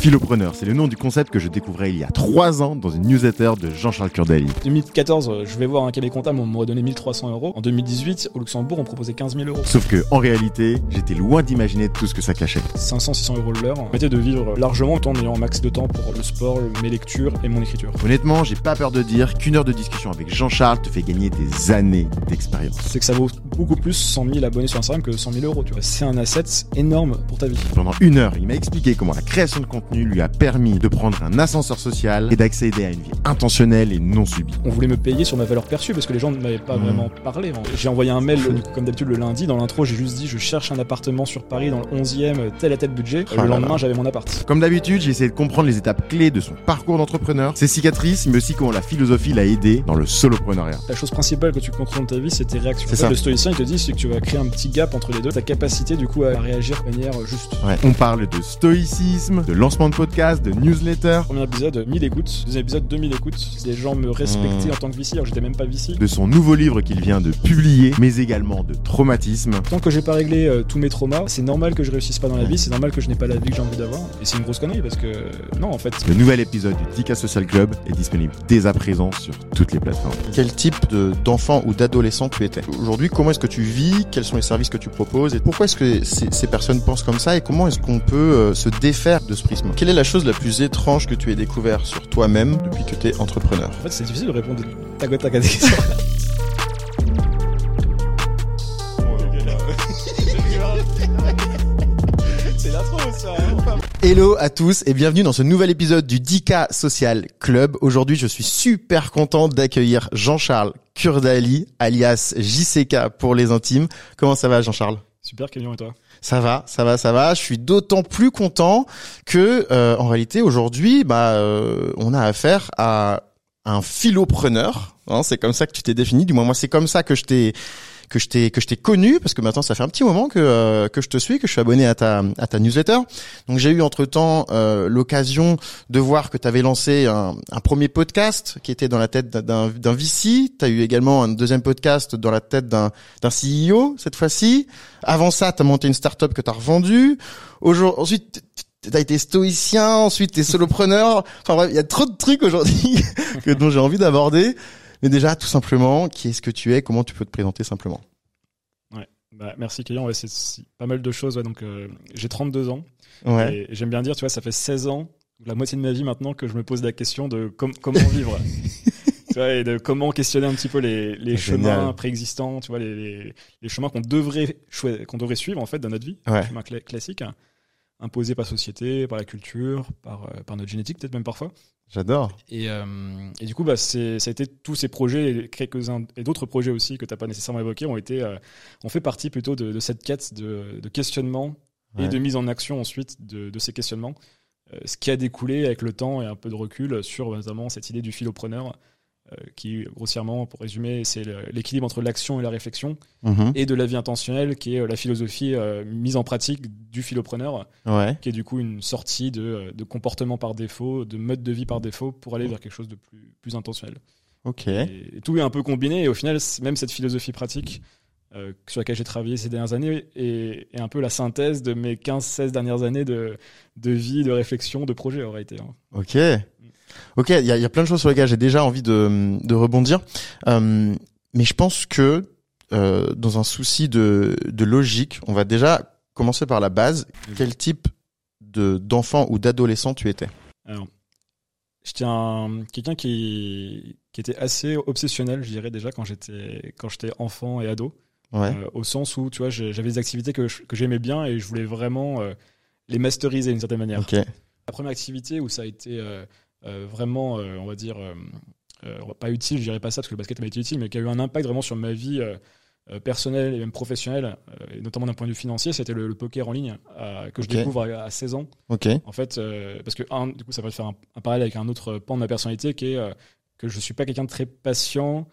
Philopreneur, c'est le nom du concept que je découvrais il y a trois ans dans une newsletter de Jean-Charles Curdali. 2014, euh, je vais voir un cabinet comptable, on m'aurait donné 1300 euros. En 2018, au Luxembourg, on proposait 15 000 euros. Sauf que, en réalité, j'étais loin d'imaginer tout ce que ça cachait. 500, 600 euros l'heure. Permettait de vivre largement tout en ayant un max de temps pour le sport, mes lectures et mon écriture. Honnêtement, j'ai pas peur de dire qu'une heure de discussion avec Jean-Charles te fait gagner des années d'expérience. C'est que ça vaut beaucoup plus 100 000 abonnés sur Instagram que 100 000 euros. Tu vois, c'est un asset énorme pour ta vie. Pendant une heure, il m'a expliqué comment la création de contenu lui a permis de prendre un ascenseur social et d'accéder à une vie intentionnelle et non subie. On voulait me payer sur ma valeur perçue parce que les gens ne m'avaient pas Mmh. vraiment parlé. J'ai envoyé un mail, du coup, comme d'habitude, le lundi. Dans l'intro, j'ai juste dit je cherche un appartement sur Paris dans le 11e, tel à tel budget. Là le lendemain, j'avais mon appart. Comme d'habitude, j'ai essayé de comprendre les étapes clés de son parcours d'entrepreneur, ses cicatrices, mais aussi comment la philosophie l'a aidé dans le soloprenariat. La chose principale que tu contrôles de ta vie, c'est tes réactions. C'est En fait, ça. Le stoïcien, il te dit c'est que tu vas créer un petit gap entre les deux, ta capacité du coup à réagir de manière juste. Ouais. On parle de stoïcisme, de lancement de podcast, de newsletter, Premier épisode, 1000 écoutes. Deuxième épisode, 2000 écoutes. Des gens me respectaient Mmh. en tant que VC, alors que j'étais même pas VC. de son nouveau livre qu'il vient de publier, mais également de traumatisme. Tant que j'ai pas réglé euh, tous mes traumas, c'est normal que je réussisse pas dans la vie, c'est normal que je n'ai pas la vie que j'ai envie d'avoir. Et c'est une grosse connerie parce que non, en fait, Le nouvel épisode du Tika Social Club est disponible dès à présent sur toutes les plateformes. Quel type de- d'enfant ou d'adolescent tu étais? Aujourd'hui, comment est-ce que tu vis? Quels sont les services que tu proposes? Et pourquoi est-ce que ces, ces personnes pensent comme ça? Et comment est-ce qu'on peut euh, se défaire de ce prisme Quelle est la chose la plus étrange que tu aies découvert sur toi-même depuis que tu es entrepreneur? En fait, c'est difficile de répondre tac au tac à des questions. c'est l'intro ça. Hello à tous et bienvenue dans ce nouvel épisode du 10K Social Club. Aujourd'hui, je suis super content d'accueillir Jean-Charles Kurdali, alias JCK pour les intimes. Comment ça va Jean-Charles? Super, Kélian et toi? Ça va, ça va, ça va. Je suis d'autant plus content que, euh, en réalité, aujourd'hui, bah, euh, on a affaire à un philopreneur. Hein, c'est comme ça que tu t'es défini. Du moins, moi, c'est comme ça que je t'ai que je t'ai que je t'ai connu parce que maintenant ça fait un petit moment que euh, que je te suis que je suis abonné à ta à ta newsletter donc j'ai eu entre temps l'occasion de voir que tu avais lancé un, un premier podcast qui était dans la tête d'un d'un VC tu as eu également un deuxième podcast dans la tête d'un d'un CEO cette fois-ci avant ça, tu as monté une startup que tu as revendue. Aujourd'hui, ensuite, tu as été stoïcien, ensuite tu es solopreneur. Enfin bref, il y a trop de trucs aujourd'hui que dont j'ai envie d'aborder. Mais déjà, tout simplement, qui est-ce que tu es Comment tu peux te présenter simplement Bah, merci Kélian, ouais, c'est pas mal de choses. ouais, donc euh, j'ai 32 ans Ouais. et j'aime bien dire, tu vois, ça fait 16 ans, la moitié de ma vie maintenant que je me pose la question de com- comment vivre. tu vois, et de comment questionner un petit peu les, les Génial. chemins préexistants, tu vois, les, les, les chemins qu'on devrait qu'on devrait suivre en fait dans notre vie, Ouais. les chemins cla- classiques, imposés par la société, par la culture, par, euh, par notre génétique peut-être même parfois. J'adore. Et, euh, et du coup, bah, ça a été tous ces projets et quelques-uns et d'autres projets aussi que tu n'as pas nécessairement évoqués ont été, euh, ont fait partie plutôt de, de cette quête de, de questionnement Ouais. et de mise en action ensuite de, de ces questionnements. Euh, ce qui a découlé avec le temps et un peu de recul sur notamment cette idée du philopreneur, qui grossièrement, pour résumer, c'est l'équilibre entre l'action et la réflexion, Mhm. et de la vie intentionnelle, qui est euh, la philosophie euh, mise en pratique du philopreneur Ouais. qui est du coup une sortie de, de comportement par défaut, de mode de vie par défaut pour aller vers quelque chose de plus, plus intentionnel. Ok. Et, et tout est un peu combiné et au final, même cette philosophie pratique euh, sur laquelle j'ai travaillé ces dernières années est, est un peu la synthèse de mes 15-16 dernières années de, de vie, de réflexion, de projet en réalité. hein. Ok. Ok. Il y a, il y a plein de choses sur lesquelles j'ai déjà envie de, de rebondir. Euh, mais je pense que euh, dans un souci de, de logique, on va déjà commencer par la base. Quel type de d'enfant ou d'adolescent tu étais? Alors, j'étais un, quelqu'un qui, qui était assez obsessionnel, je dirais déjà, quand j'étais, quand j'étais enfant et ado. Ouais. Euh, au sens où tu vois j'avais des activités que, je- que j'aimais bien et je voulais vraiment les masteriser d'une certaine manière. La première activité où ça a été vraiment, euh, on va dire, euh, euh, pas utile, je dirais pas ça parce que le basket m'a été utile, mais qui a eu un impact vraiment sur ma vie euh, euh, personnelle et même professionnelle, euh, et notamment d'un point de vue financier, c'était le, le poker en ligne euh, que je découvre à, à 16 ans. Ok. En fait, euh, parce que un, du coup, ça va faire un, un parallèle avec un autre pan de ma personnalité qui est euh, que je suis pas quelqu'un de très patient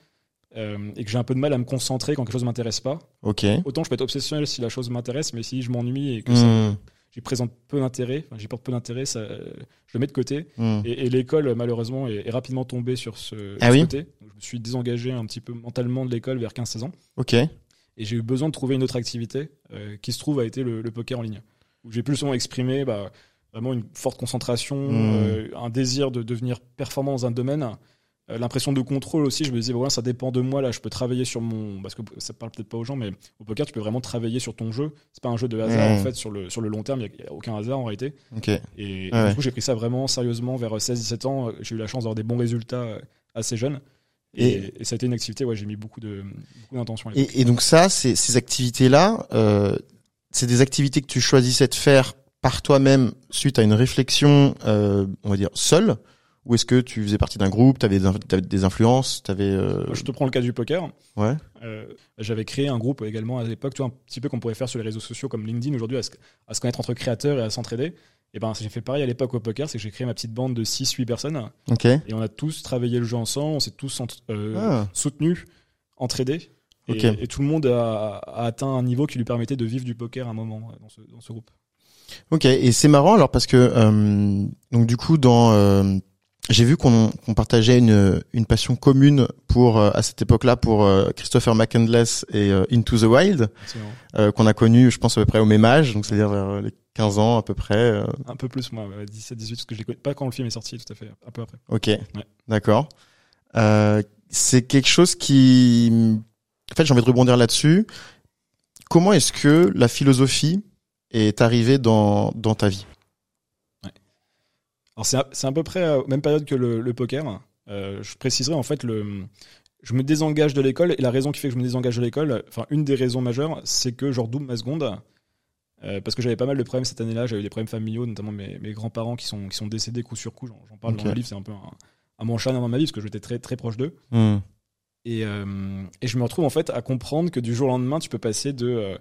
euh, et que j'ai un peu de mal à me concentrer quand quelque chose m'intéresse pas. Ok. Autant je peux être obsessionnel si la chose m'intéresse, mais si je m'ennuie et que ça, Hmm. J'y présente peu d'intérêt, enfin, j'y porte peu d'intérêt, ça, euh, je le mets de côté. Hmm. Et, et l'école, malheureusement, est, est rapidement tombée sur ce, Ah ce oui côté. Donc, je me suis désengagé un petit peu mentalement de l'école vers 15-16 ans. Ok. Et j'ai eu besoin de trouver une autre activité euh, qui se trouve a été le, le poker en ligne. Où j'ai plus souvent exprimé bah, vraiment une forte concentration, Mm. euh, un désir de devenir performant dans un domaine. Euh, L'impression de contrôle aussi, je me disais, voilà, ça dépend de moi, là, je peux travailler sur mon. Parce que ça parle peut-être pas aux gens, mais au poker, tu peux vraiment travailler sur ton jeu. C'est pas un jeu de hasard, Mm. en fait, sur le, sur le long terme, il n'y a, aucun hasard en réalité. Et, et Ouais. du coup, j'ai pris ça vraiment sérieusement vers 16-17 ans. J'ai eu la chance d'avoir des bons résultats euh, assez jeunes. Et, ça a été une activité, ouais, j'ai mis beaucoup de beaucoup d'intention. l'époque. Et, et donc ça, ces activités-là, euh, c'est des activités que tu choisissais de faire par toi-même suite à une réflexion, euh, on va dire seule, ou est-ce que tu faisais partie d'un groupe, tu avais, des influences, avais Je te prends le cas du poker. ouais, Euh, J'avais créé un groupe également à l'époque, tu vois, un petit peu qu'on pourrait faire sur les réseaux sociaux comme LinkedIn aujourd'hui, à, se- à se connaître entre créateurs et à s'entraider. Et ben, j'ai fait pareil à l'époque au poker, c'est que j'ai créé ma petite bande de 6-8 personnes ok, et on a tous travaillé le jeu ensemble, on s'est tous euh, ah, soutenus, entraidés. Et, et tout le monde a, a atteint un niveau qui lui permettait de vivre du poker à un moment euh, dans ce, dans ce groupe. ok. Et c'est marrant alors parce que euh, donc du coup dans euh, j'ai vu qu'on partageait une, une passion commune pour euh, à cette époque-là pour euh, Christopher McCandless et euh, Into the Wild euh, qu'on a connu je pense à peu près au même âge donc c'est-à-dire vers les 15 ans à peu près Un peu plus, moi, 17-18, parce que je l'ai connu pas quand le film est sorti, tout à fait, un peu après. Ok, d'accord. Euh, c'est quelque chose qui, en fait, j'ai envie de rebondir là-dessus. Comment est-ce que la philosophie est arrivée dans dans ta vie? Alors c'est à, à peu près la même période que le, le poker. Euh, je préciserai en fait le, je me désengage de l'école et la raison qui fait que je me désengage de l'école, enfin une des raisons majeures, c'est que je redouble ma seconde. Euh, parce que j'avais pas mal de problèmes cette année-là, j'avais des problèmes familiaux, notamment mes, mes grands-parents qui sont, qui sont décédés coup sur coup. J'en parle Ok. dans le livre, c'est un peu un, un dans ma vie parce que j'étais très, très proche d'eux. Hmm. Et, euh, et je me retrouve en fait à comprendre que du jour au lendemain, tu peux passer de euh,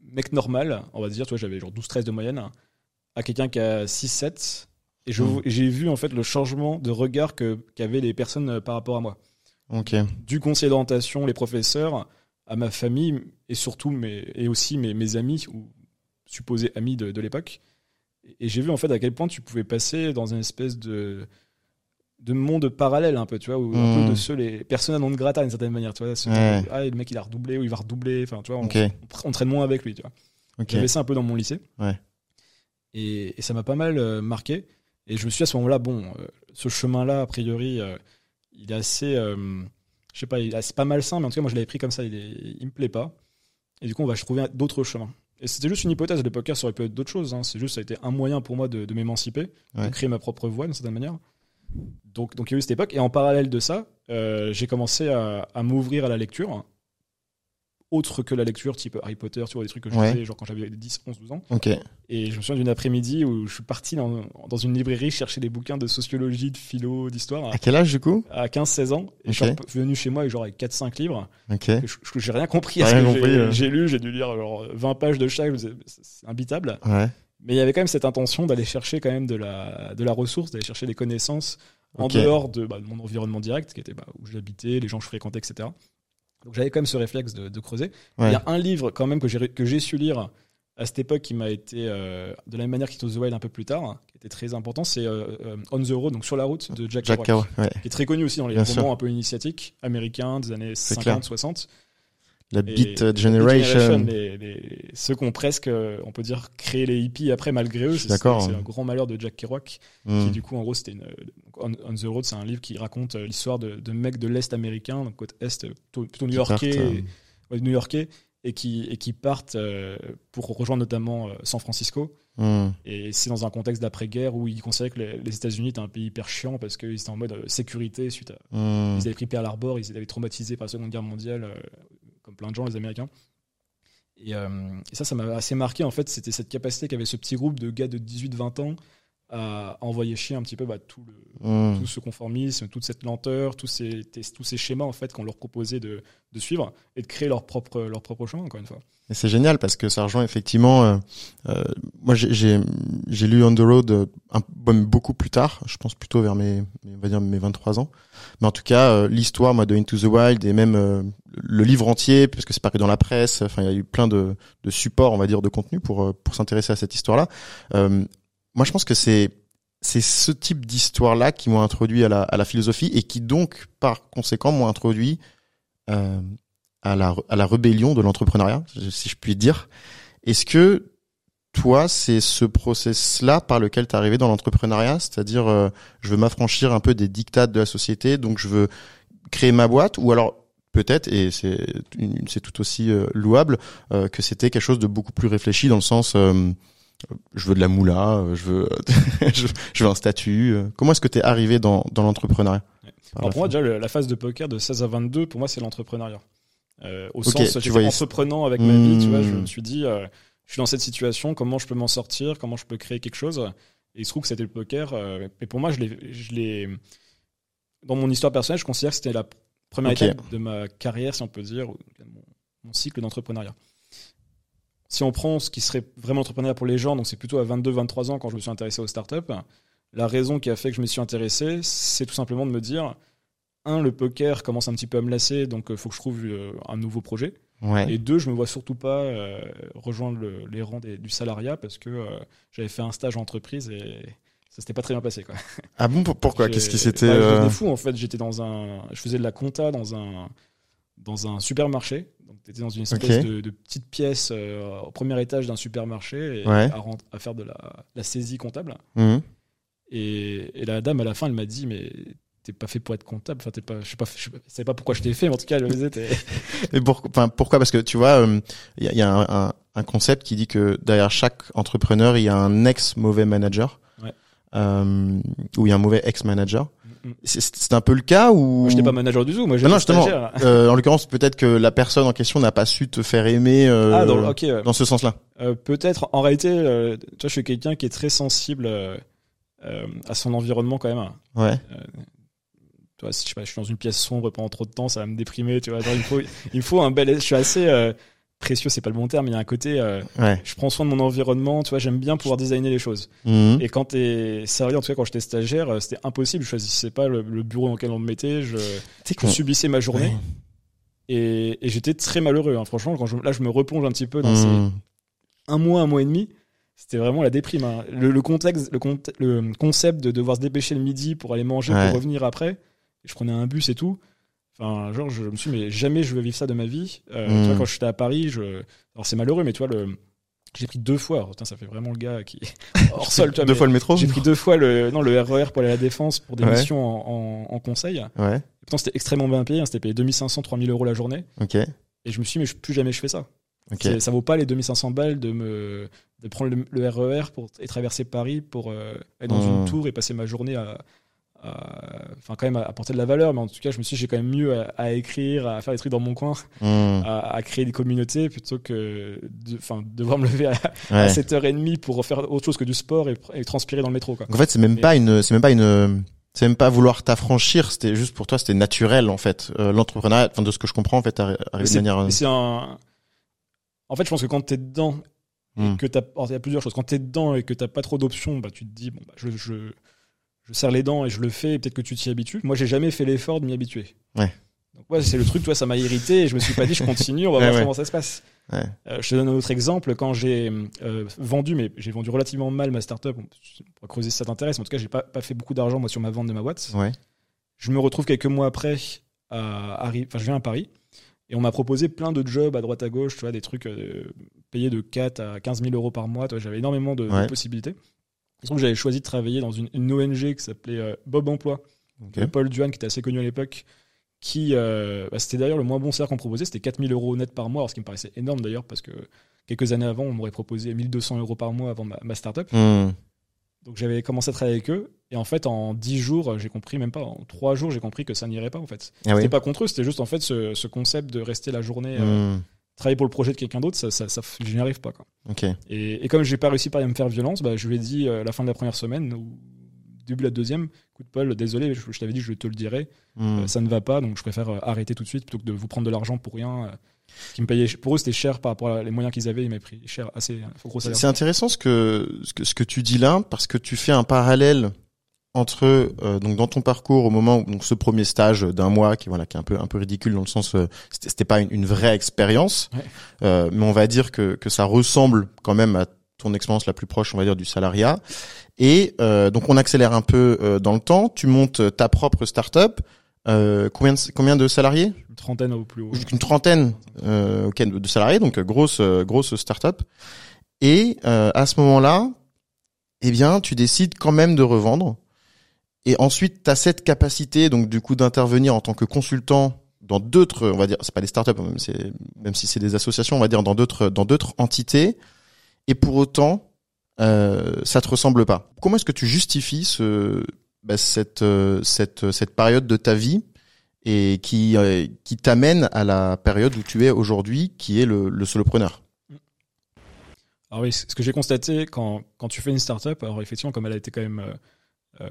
mec normal, on va dire, tu vois, j'avais genre 12-13 de moyenne, à quelqu'un qui a 6-7. Et Mm. et j'ai vu en fait le changement de regard que qu'avaient les personnes euh, par rapport à moi. Du conseil d'orientation, les professeurs, à ma famille et surtout mes, et aussi mes, mes amis ou supposés amis de, de l'époque. Et j'ai vu en fait à quel point tu pouvais passer dans une espèce de de monde parallèle un peu, tu vois, ou un peu de ceux les personnes non grata d'une certaine manière, tu vois, ceux qui- Ouais. ah le mec il a redoublé ou il va redoubler, enfin tu vois, on, traîne moins avec lui, tu vois. ok. J'avais ça un peu dans mon lycée. Ouais. Et, et ça m'a pas mal euh, marqué. Et je me suis dit à ce moment-là, bon, euh, ce chemin-là, a priori, euh, il est assez. euh, je sais pas, il est assez- pas malsain, mais en tout cas, moi, je l'avais pris comme ça, il, est, il me plaît pas. Et du coup, on va trouver d'autres chemins. Et c'était juste une hypothèse, le poker, ça aurait pu être d'autres choses. hein. C'est juste, ça a été un moyen pour moi de, de m'émanciper, Ouais. de créer ma propre voie d'une certaine manière. Donc, donc il y a eu cette époque. Et en parallèle de ça, euh, j'ai commencé à, à m'ouvrir à la lecture. Autre que la lecture, type Harry Potter, tu vois, des trucs que je Ouais. faisais genre quand j'avais 10, 11, 12 ans. ok, Et je me souviens d'une après-midi où je suis parti dans, dans une librairie chercher des bouquins de sociologie, de philo, d'histoire à quel âge du coup? À 15-16 ans. Et je suis venu chez moi avec genre avec 4-5 livres. Ok, Que je- j'ai rien compris à ce que j'ai- lu. J'ai dû lire genre 20 pages de chaque. C'est imbitable. ouais, Mais il y avait quand même cette intention d'aller chercher quand même de la, de la ressource, d'aller chercher des connaissances en dehors de, bah, de mon environnement direct, qui était bah, où j'habitais, les gens que je fréquentais, etc. Donc j'avais quand même ce réflexe de, de creuser. Il y a un livre quand même que j'ai que j'ai su lire à cette époque qui m'a été euh, de la même manière qu'Ito the Wild un peu plus tard, qui était très important, c'est euh, euh, On the Road, donc sur la route de Jack, Jack Kerouac, Kerouac, ouais. qui est très connu aussi dans les Bien romans sûr. un peu initiatiques américains des années C'est clair. 50-60. La Et- Beat et Generation. les, les- ceux qui ont presque, euh, on peut dire, créé les hippies après malgré eux. C'est hein. un grand malheur de Jack Kerouac, Hmm. qui du coup, en gros, c'était une. donc, On, On the Road, c'est un livre qui raconte euh, l'histoire de, de mecs de l'Est américain, donc côte Est, plutôt, plutôt new-yorkais, euh, ouais, new-yorkais, et qui, et qui partent euh, pour rejoindre notamment euh, San Francisco. hmm. Et c'est dans un contexte d'après-guerre où ils considéraient que les, les États-Unis étaient un pays hyper chiant parce qu'ils étaient en mode euh, sécurité suite à. Hmm. Ils avaient pris Pearl Harbor, ils avaient traumatisé par la Seconde Guerre mondiale, euh, comme plein de gens, les Américains. Et, euh, et ça, ça m'a assez marqué. En fait, c'était cette capacité qu'avait ce petit groupe de gars de 18-20 ans à envoyer chier un petit peu bah, tout, le, Hmm. tout ce conformisme, toute cette lenteur, tous ces, tous ces schémas en fait qu'on leur proposait de, de suivre et de créer leur propre, leur propre chemin, encore une fois. Et c'est génial parce que ça rejoint effectivement. euh, euh, moi, j'ai- lu On the Road euh, un, beaucoup plus tard. Je pense plutôt vers mes, on va dire mes 23 ans. Mais en tout cas, euh, l'histoire moi de Into the Wild et même le livre entier, parce que c'est paru dans la presse. Enfin, il y a eu plein de, de supports, on va dire, de contenu pour pour s'intéresser à cette histoire-là. Euh, moi, je pense que c'est c'est ce type d'histoire-là qui m'ont introduit à la, à la philosophie et qui donc, par conséquent, m'ont introduit euh, à la, à la rébellion de l'entrepreneuriat, si je puis dire. Est-ce que toi, c'est ce process-là par lequel tu es arrivé dans l'entrepreneuriat, c'est-à-dire euh, je veux m'affranchir un peu des dictats de la société, donc je veux créer ma boîte, ou alors peut-être, et c'est c'est tout aussi euh, louable, euh, que c'était quelque chose de beaucoup plus réfléchi dans le sens je veux de la moula, je veux je veux un statut. Comment est-ce que tu es arrivé dans dans l'entrepreneuriat pour moi déjà la phase de poker de 16 à 22 pour moi c'est l'entrepreneuriat. au sens tu vois, entreprenant avec ma vie, tu vois, je me suis dit je suis dans cette situation, comment je peux m'en sortir, comment je peux créer quelque chose. Et il se trouve que c'était le poker. Euh, et pour moi, je l'ai, dans mon histoire personnelle, je considère que c'était la première étape de ma carrière, si on peut dire, mon, cycle d'entrepreneuriat. Si on prend ce qui serait vraiment entrepreneuriat pour les gens, donc c'est plutôt à 22-23 ans quand je me suis intéressé aux startups, la raison qui a fait que je me suis intéressé, c'est tout simplement de me dire, un, le poker commence un petit peu à me lasser, donc il euh, faut que je trouve euh, un nouveau projet. Et deux, je me vois surtout pas euh, rejoindre les rangs du salariat parce que euh, j'avais fait un stage en entreprise et ça s'était pas très bien passé quoi. Ah bon pourquoi? Qu'est-ce qui s'était bah, euh... fou en fait, j'étais dans un je faisais de la compta dans un dans un supermarché. Donc tu étais dans une espèce de, petite pièce euh, au premier étage d'un supermarché et à, à, faire de la, la saisie comptable. Mmh. Et, et, la dame à la fin elle m'a dit mais t'es pas fait pour être comptable. Enfin, t'es pas, je sais pas, je sais pas pourquoi je t'ai fait, mais en tout cas, je Mais enfin, pourquoi? Parce que tu vois, il euh, y, a, un, un, concept qui dit que derrière chaque entrepreneur, il y a un ex mauvais manager, ouais. euh, ou il y a un mauvais ex manager. Mm. C'est un peu le cas ou? Je n'étais pas manager du tout, moi. Non, non justement. Euh, en l'occurrence, peut-être que la personne en question n'a pas su te faire aimer euh, ah, dans, dans ce sens-là. Euh, peut-être. En réalité, tu vois, je suis quelqu'un qui est très sensible à son environnement quand même. Ouais tu vois, si je, sais pas, je suis dans une pièce sombre pendant trop de temps, ça va me déprimer, tu vois. Il faut, il faut un bel, je suis assez précieux, c'est pas le bon terme, mais il y a un côté, euh, ouais. je prends soin de mon environnement, tu vois, j'aime bien pouvoir designer les choses. Mhm. Et quand t'es sérieux, en tout cas, quand j'étais stagiaire, euh, c'était impossible, je choisissais pas le, bureau dans lequel on me mettait, je, je subissais ma journée. Et, et j'étais très malheureux, hein. franchement, quand je, là, je me replonge un petit peu dans mhm. ces un mois, un mois et demi c'était vraiment la déprime. Hein. Le, contexte, le, le, concept de devoir se dépêcher le midi pour aller manger, pour revenir après, je prenais un bus et tout. Enfin, genre, je me suis dit, mais jamais je vais vivre ça de ma vie. Euh, Tu vois, hmm. quand j'étais à Paris, je... alors c'est malheureux, mais tu vois, le... j'ai pris deux fois. Putain, ça fait vraiment le gars qui hors sol. Tu vois, deux fois le métro. J'ai pris deux fois le non le RER e pour aller à la défense pour des missions en, en, conseil. Ouais. pourtant, c'était extrêmement bien payé. Hein, c'était payé 2500, 3000 euros la journée. Ok. Et je me suis dit, mais plus jamais je fais ça. Okay. Ça vaut pas les 2500 balles de me de prendre le, RER e pour et traverser Paris pour euh, être dans une hmm. tour et passer ma journée à enfin quand même apporter de la valeur mais en tout cas je me suis dit j'ai quand même mieux à, écrire à faire des trucs dans mon coin hmm. à, créer des communautés plutôt que de enfin devoir me lever à, 7h30 pour faire autre chose que du sport et, transpirer dans le métro quoi. en fait c'est même pas une c'est même pas une c'est même pas vouloir t'affranchir c'était juste pour toi c'était naturel en fait euh, l'entrepreneuriat enfin de ce que je comprends en fait arrive de manière euh, c'est un en fait je pense que quand t'es dedans et hmm. que t'as il y a plusieurs choses quand t'es dedans et que t'as pas trop d'options bah tu te dis bon bah je, je je serre les dents et je le fais, peut-être que tu t'y habitues. Moi, j'ai jamais fait l'effort de m'y habituer. Ouais. Donc, ouais, c'est le truc, toi, ça m'a irrité et je me suis pas dit, je continue, on va voir comment ça se passe. Ouais. Euh, je te donne un autre exemple. Quand j'ai euh, vendu, mais j'ai vendu relativement mal ma startup, on va creuser si ça t'intéresse, mais en tout cas, j'ai pas, pas fait beaucoup d'argent, moi, sur ma vente de ma boîte. Ouais. Je me retrouve quelques mois après à, enfin, je viens à Paris et on m'a proposé plein de jobs à droite à gauche, tu vois, des trucs euh, payés de 4 à 15 000 euros par mois. J'avais énormément de, de possibilités j'avais choisi de travailler dans une, ONG qui s'appelait euh, Bob Emploi. Paul Duane, qui était assez connu à l'époque, qui, euh, bah, c'était d'ailleurs le moins bon salaire qu'on proposait, c'était 4000 euros net par mois, ce qui me paraissait énorme d'ailleurs, parce que quelques années avant, on m'aurait proposé 1200 euros par mois avant ma, ma startup. Hmm. Donc j'avais commencé à travailler avec eux, et en fait, en 10 jours, j'ai compris, même pas, en 3 jours, j'ai compris que ça n'irait pas, en fait. Ah c'était pas contre eux, c'était juste, en fait, ce, concept de rester la journée. Euh, hmm travailler pour le projet de quelqu'un d'autre, ça, ça, ça, je n'y arrive pas. Quoi. Okay. Et, et comme j'ai pas réussi par à me faire violence, bah, je lui ai dit euh, à la fin de la première semaine ou début de la deuxième, écoute Paul, désolé, je, t'avais dit, je te le dirai, hmm. euh, ça ne va pas, donc je préfère euh, arrêter tout de suite plutôt que de vous prendre de l'argent pour rien. qui me payait, pour eux, c'était cher par rapport aux moyens qu'ils avaient, ils m'avaient pris cher, assez, gros C'est intéressant ce que, ce que, ce que tu dis là, parce que tu fais un parallèle entre euh, donc dans ton parcours au moment où donc ce premier stage d'un mois qui voilà qui est un peu un peu ridicule dans le sens euh, c'était pas une, une, vraie expérience euh, mais on va dire que que ça ressemble quand même à ton expérience la plus proche on va dire du salariat. Et euh, donc on accélère un peu euh, dans le temps. Tu montes ta propre start-up. Combien de, combien de salariés? Une trentaine au plus haut. Une trentaine euh, de salariés donc grosse grosse start-up. Et euh, à ce moment-là, eh bien, tu décides quand même de revendre. Et ensuite, tu as cette capacité, donc du coup, d'intervenir en tant que consultant dans d'autres, on va dire, c'est pas des startups, même, si c'est des associations, on va dire dans d'autres, dans d'autres entités. Et pour autant, euh, ça te ressemble pas. Comment est-ce que tu justifies ce, bah, cette, euh, cette, cette période de ta vie et qui, euh, qui t'amène à la période où tu es aujourd'hui, qui est le, le solopreneur? Alors oui, ce que j'ai constaté quand, quand tu fais une startup, alors effectivement, comme elle a été quand même euh,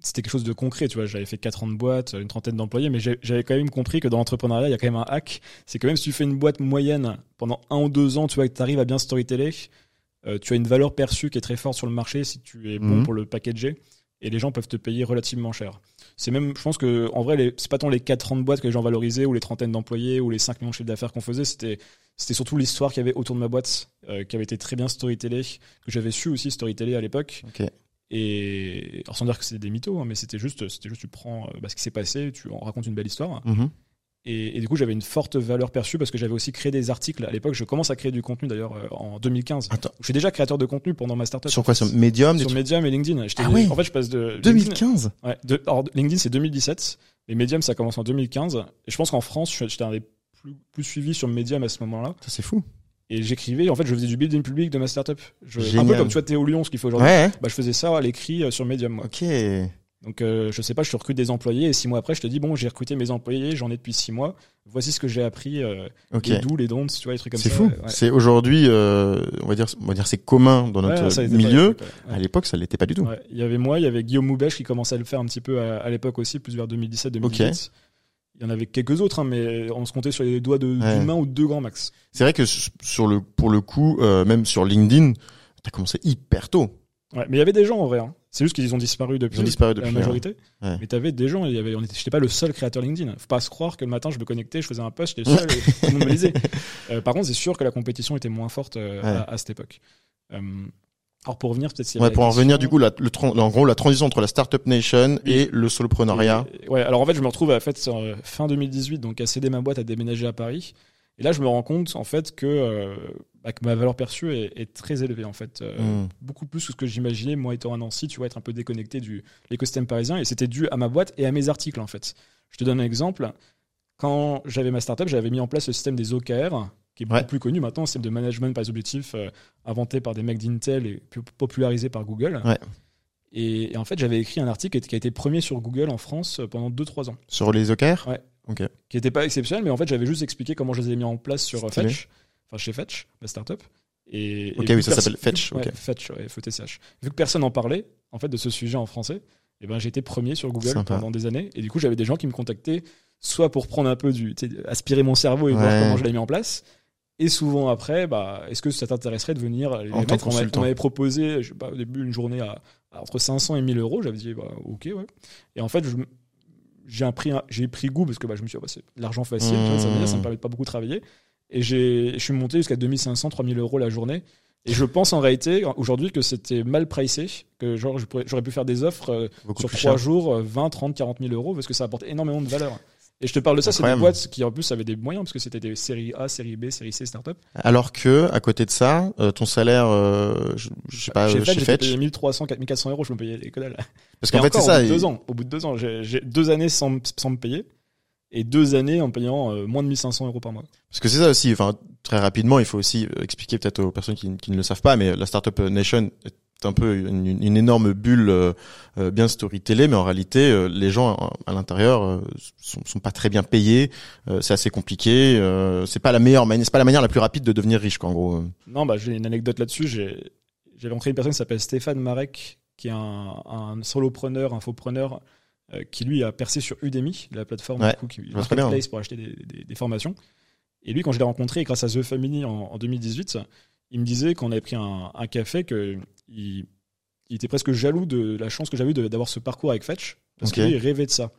c'était quelque chose de concret, tu vois. J'avais fait 4 ans de boîte, une trentaine d'employés, mais j'avais quand même compris que dans l'entrepreneuriat, il y a quand même un hack. C'est que même si tu fais une boîte moyenne pendant un ou deux ans, tu vois, que tu arrives à bien storyteller, euh, tu as une valeur perçue qui est très forte sur le marché si tu es bon Mhm. pour le packager et les gens peuvent te payer relativement cher. C'est même, je pense que en vrai, c'est pas tant les 4 ans de boîte que les gens valorisaient ou les trentaines d'employés ou les 5 millions de chiffres d'affaires qu'on faisait, c'était c'était surtout l'histoire qu'il y avait autour de ma boîte euh, qui avait été très bien storytellée, que j'avais su aussi storyteller à l'époque. Et alors sans dire que c'était des mythos, hein, mais c'était juste, c'était juste tu prends euh, bah, ce qui s'est passé, tu en racontes une belle histoire. Mhm. Et, et du coup, j'avais une forte valeur perçue parce que j'avais aussi créé des articles. À l'époque, je commence à créer du contenu d'ailleurs euh, en 2015. Attends. Je suis déjà créateur de contenu pendant ma startup. Sur quoi? Sur Medium Sur Medium et LinkedIn. Ah ouais En fait, je passe de 2015 LinkedIn- ouais, de- alors, LinkedIn, c'est 2017. Mais Medium, ça commence en 2015. Et je pense qu'en France, j'étais un des plus, plus suivis sur Medium à ce moment-là. Ça, c'est fou. Et j'écrivais. En fait, je faisais du building public de ma startup. Je, un peu comme tu vois Théo Lyon, ce qu'il faut aujourd'hui. ouais. Bah, je faisais ça à l'écrit euh, sur Medium. moi. Ok. Donc, euh, je sais pas, je recrute des employés et six mois après, je te dis bon, j'ai recruté mes employés, j'en ai depuis six mois. Voici ce que j'ai appris. Euh, Ok. Les doux, les dons, tu vois, les trucs comme ça. C'est fou. ouais. C'est aujourd'hui, euh, on va dire, on va dire, c'est commun dans notre Ouais, ça milieu. ouais. À l'époque, ça l'était pas du tout. Il y avait moi, il y avait Guillaume Moubèche qui commençait à le faire un petit peu à, à l'époque aussi, plus vers 2017-2018. Il y en avait quelques autres, hein, mais on se comptait sur les doigts Ouais. d'une main ou de deux grands max. C'est vrai que sur le, pour le coup, euh, même sur LinkedIn, t'as commencé hyper tôt. Ouais, mais il y avait des gens en vrai. hein. C'est juste qu'ils ont disparu depuis. Ils ont disparu depuis, La majorité. Ouais. Mais t'avais des gens. Il y avait. On était. J'étais pas le seul créateur LinkedIn. Faut pas se croire que le matin je me connectais, je faisais un post, j'étais le seul. et tout le monde me lisait. Euh, par contre, c'est sûr que la compétition était moins forte euh, à cette époque. Alors pour revenir peut-être. Ouais, pour en revenir du coup, la, le, en gros, la transition entre la startup nation Oui. et le soloprenariat. Et- ouais, alors en fait, je me retrouve à fait euh, fin 2018, donc à céder ma boîte, à déménager à Paris. Et là, je me rends compte en fait que, euh, bah, que ma valeur perçue est, est très élevée en fait, Euh, Hmm. beaucoup plus que ce que j'imaginais moi étant à Nancy, tu vois, être un peu déconnecté du l'écosystème parisien. Et c'était dû à ma boîte et à mes articles en fait. Je te donne un exemple. Quand j'avais ma startup, j'avais mis en place le système des OKR, qui est beaucoup Ouais. plus connu maintenant, c'est de management par les objectifs, euh, inventé par des mecs d'Intel et pu- popularisé par Google. Ouais. Et, et en fait, j'avais écrit un article qui a été premier sur Google en France euh, pendant 2-3 ans, Sur les OKR Ouais. Ok. qui n'était pas exceptionnel, mais en fait, j'avais juste expliqué comment je les ai mis en place sur euh, Stylé. Fetch, enfin chez Fetch, la startup. Et, Ok, et oui, ça s'appelle Fetch, Ouais, ok. Fetch, ouais, FETCH. Vu que personne n'en parlait, en fait, de ce sujet en français, et ben, j'ai été premier sur Google Sympa. pendant des années. Et du coup, j'avais des gens qui me contactaient, soit pour prendre un peu du, aspirer mon cerveau et voir Ouais. comment je l'avais mis en place. Et souvent après, bah, est-ce que ça t'intéresserait de venir les En mettre On m'avait- proposé, je sais pas, au début, une journée à, à entre 500 et 1000 euros. J'avais dit, bah, ok, ouais. Et en fait, j'ai pris, pris goût parce que bah, je me suis dit, ah, bah, c'est l'argent facile, vois, ça, veut dire, ça me Mmh. permet de pas beaucoup travailler. Et je suis monté jusqu'à 2500, 3000 euros la journée. Et je pense en réalité, aujourd'hui, que c'était mal pricé, que genre, j'aurais pu faire des offres euh, Beaucoup sur trois jours, euh, 20, 30, 40 000 euros, parce que ça apporte énormément de valeur. Et je te parle de ça, c'est des boîtes qui en plus avaient des moyens, parce que c'était des séries A, série B, série C, start-up. Alors que, à côté de ça, euh, ton salaire, euh, je, je sais pas, chez chez Fetch, Fetch, payé 1300, 4400 euros, je me payais les dalle. parce qu'en fait, c'est ça. Au bout de deux ans, au bout de deux ans, j'ai deux années sans, sans me payer, et deux années en payant euh, moins de 1500 euros par mois. Parce que c'est ça aussi. Enfin, très rapidement, il faut aussi euh, expliquer peut-être aux personnes qui, qui ne le savent pas, mais la startup nation est un peu une, une énorme bulle euh, euh, bien storytellée, mais en réalité, euh, les gens à, à l'intérieur euh, sont, sont pas très bien payés. c'est assez compliqué. c'est pas la meilleure manière, c'est pas la manière la plus rapide de devenir riche, quoi, en gros. Non, bah, j'ai une anecdote là-dessus. J'ai, rencontré une personne qui s'appelle Stéphane Marek, qui est un, un solopreneur, infopreneur, euh, qui lui a percé sur Udemy, la plateforme Ouais, du coup, qui marketplace pour acheter des, des- des formations. Et lui, quand je l'ai rencontré, grâce à The Family en, en 2018, il me disait qu'on avait pris un, un café que il, il était presque jaloux de la chance que j'avais eu d'avoir ce parcours avec Fetch, parce Ok. que lui, il rêvait de ça.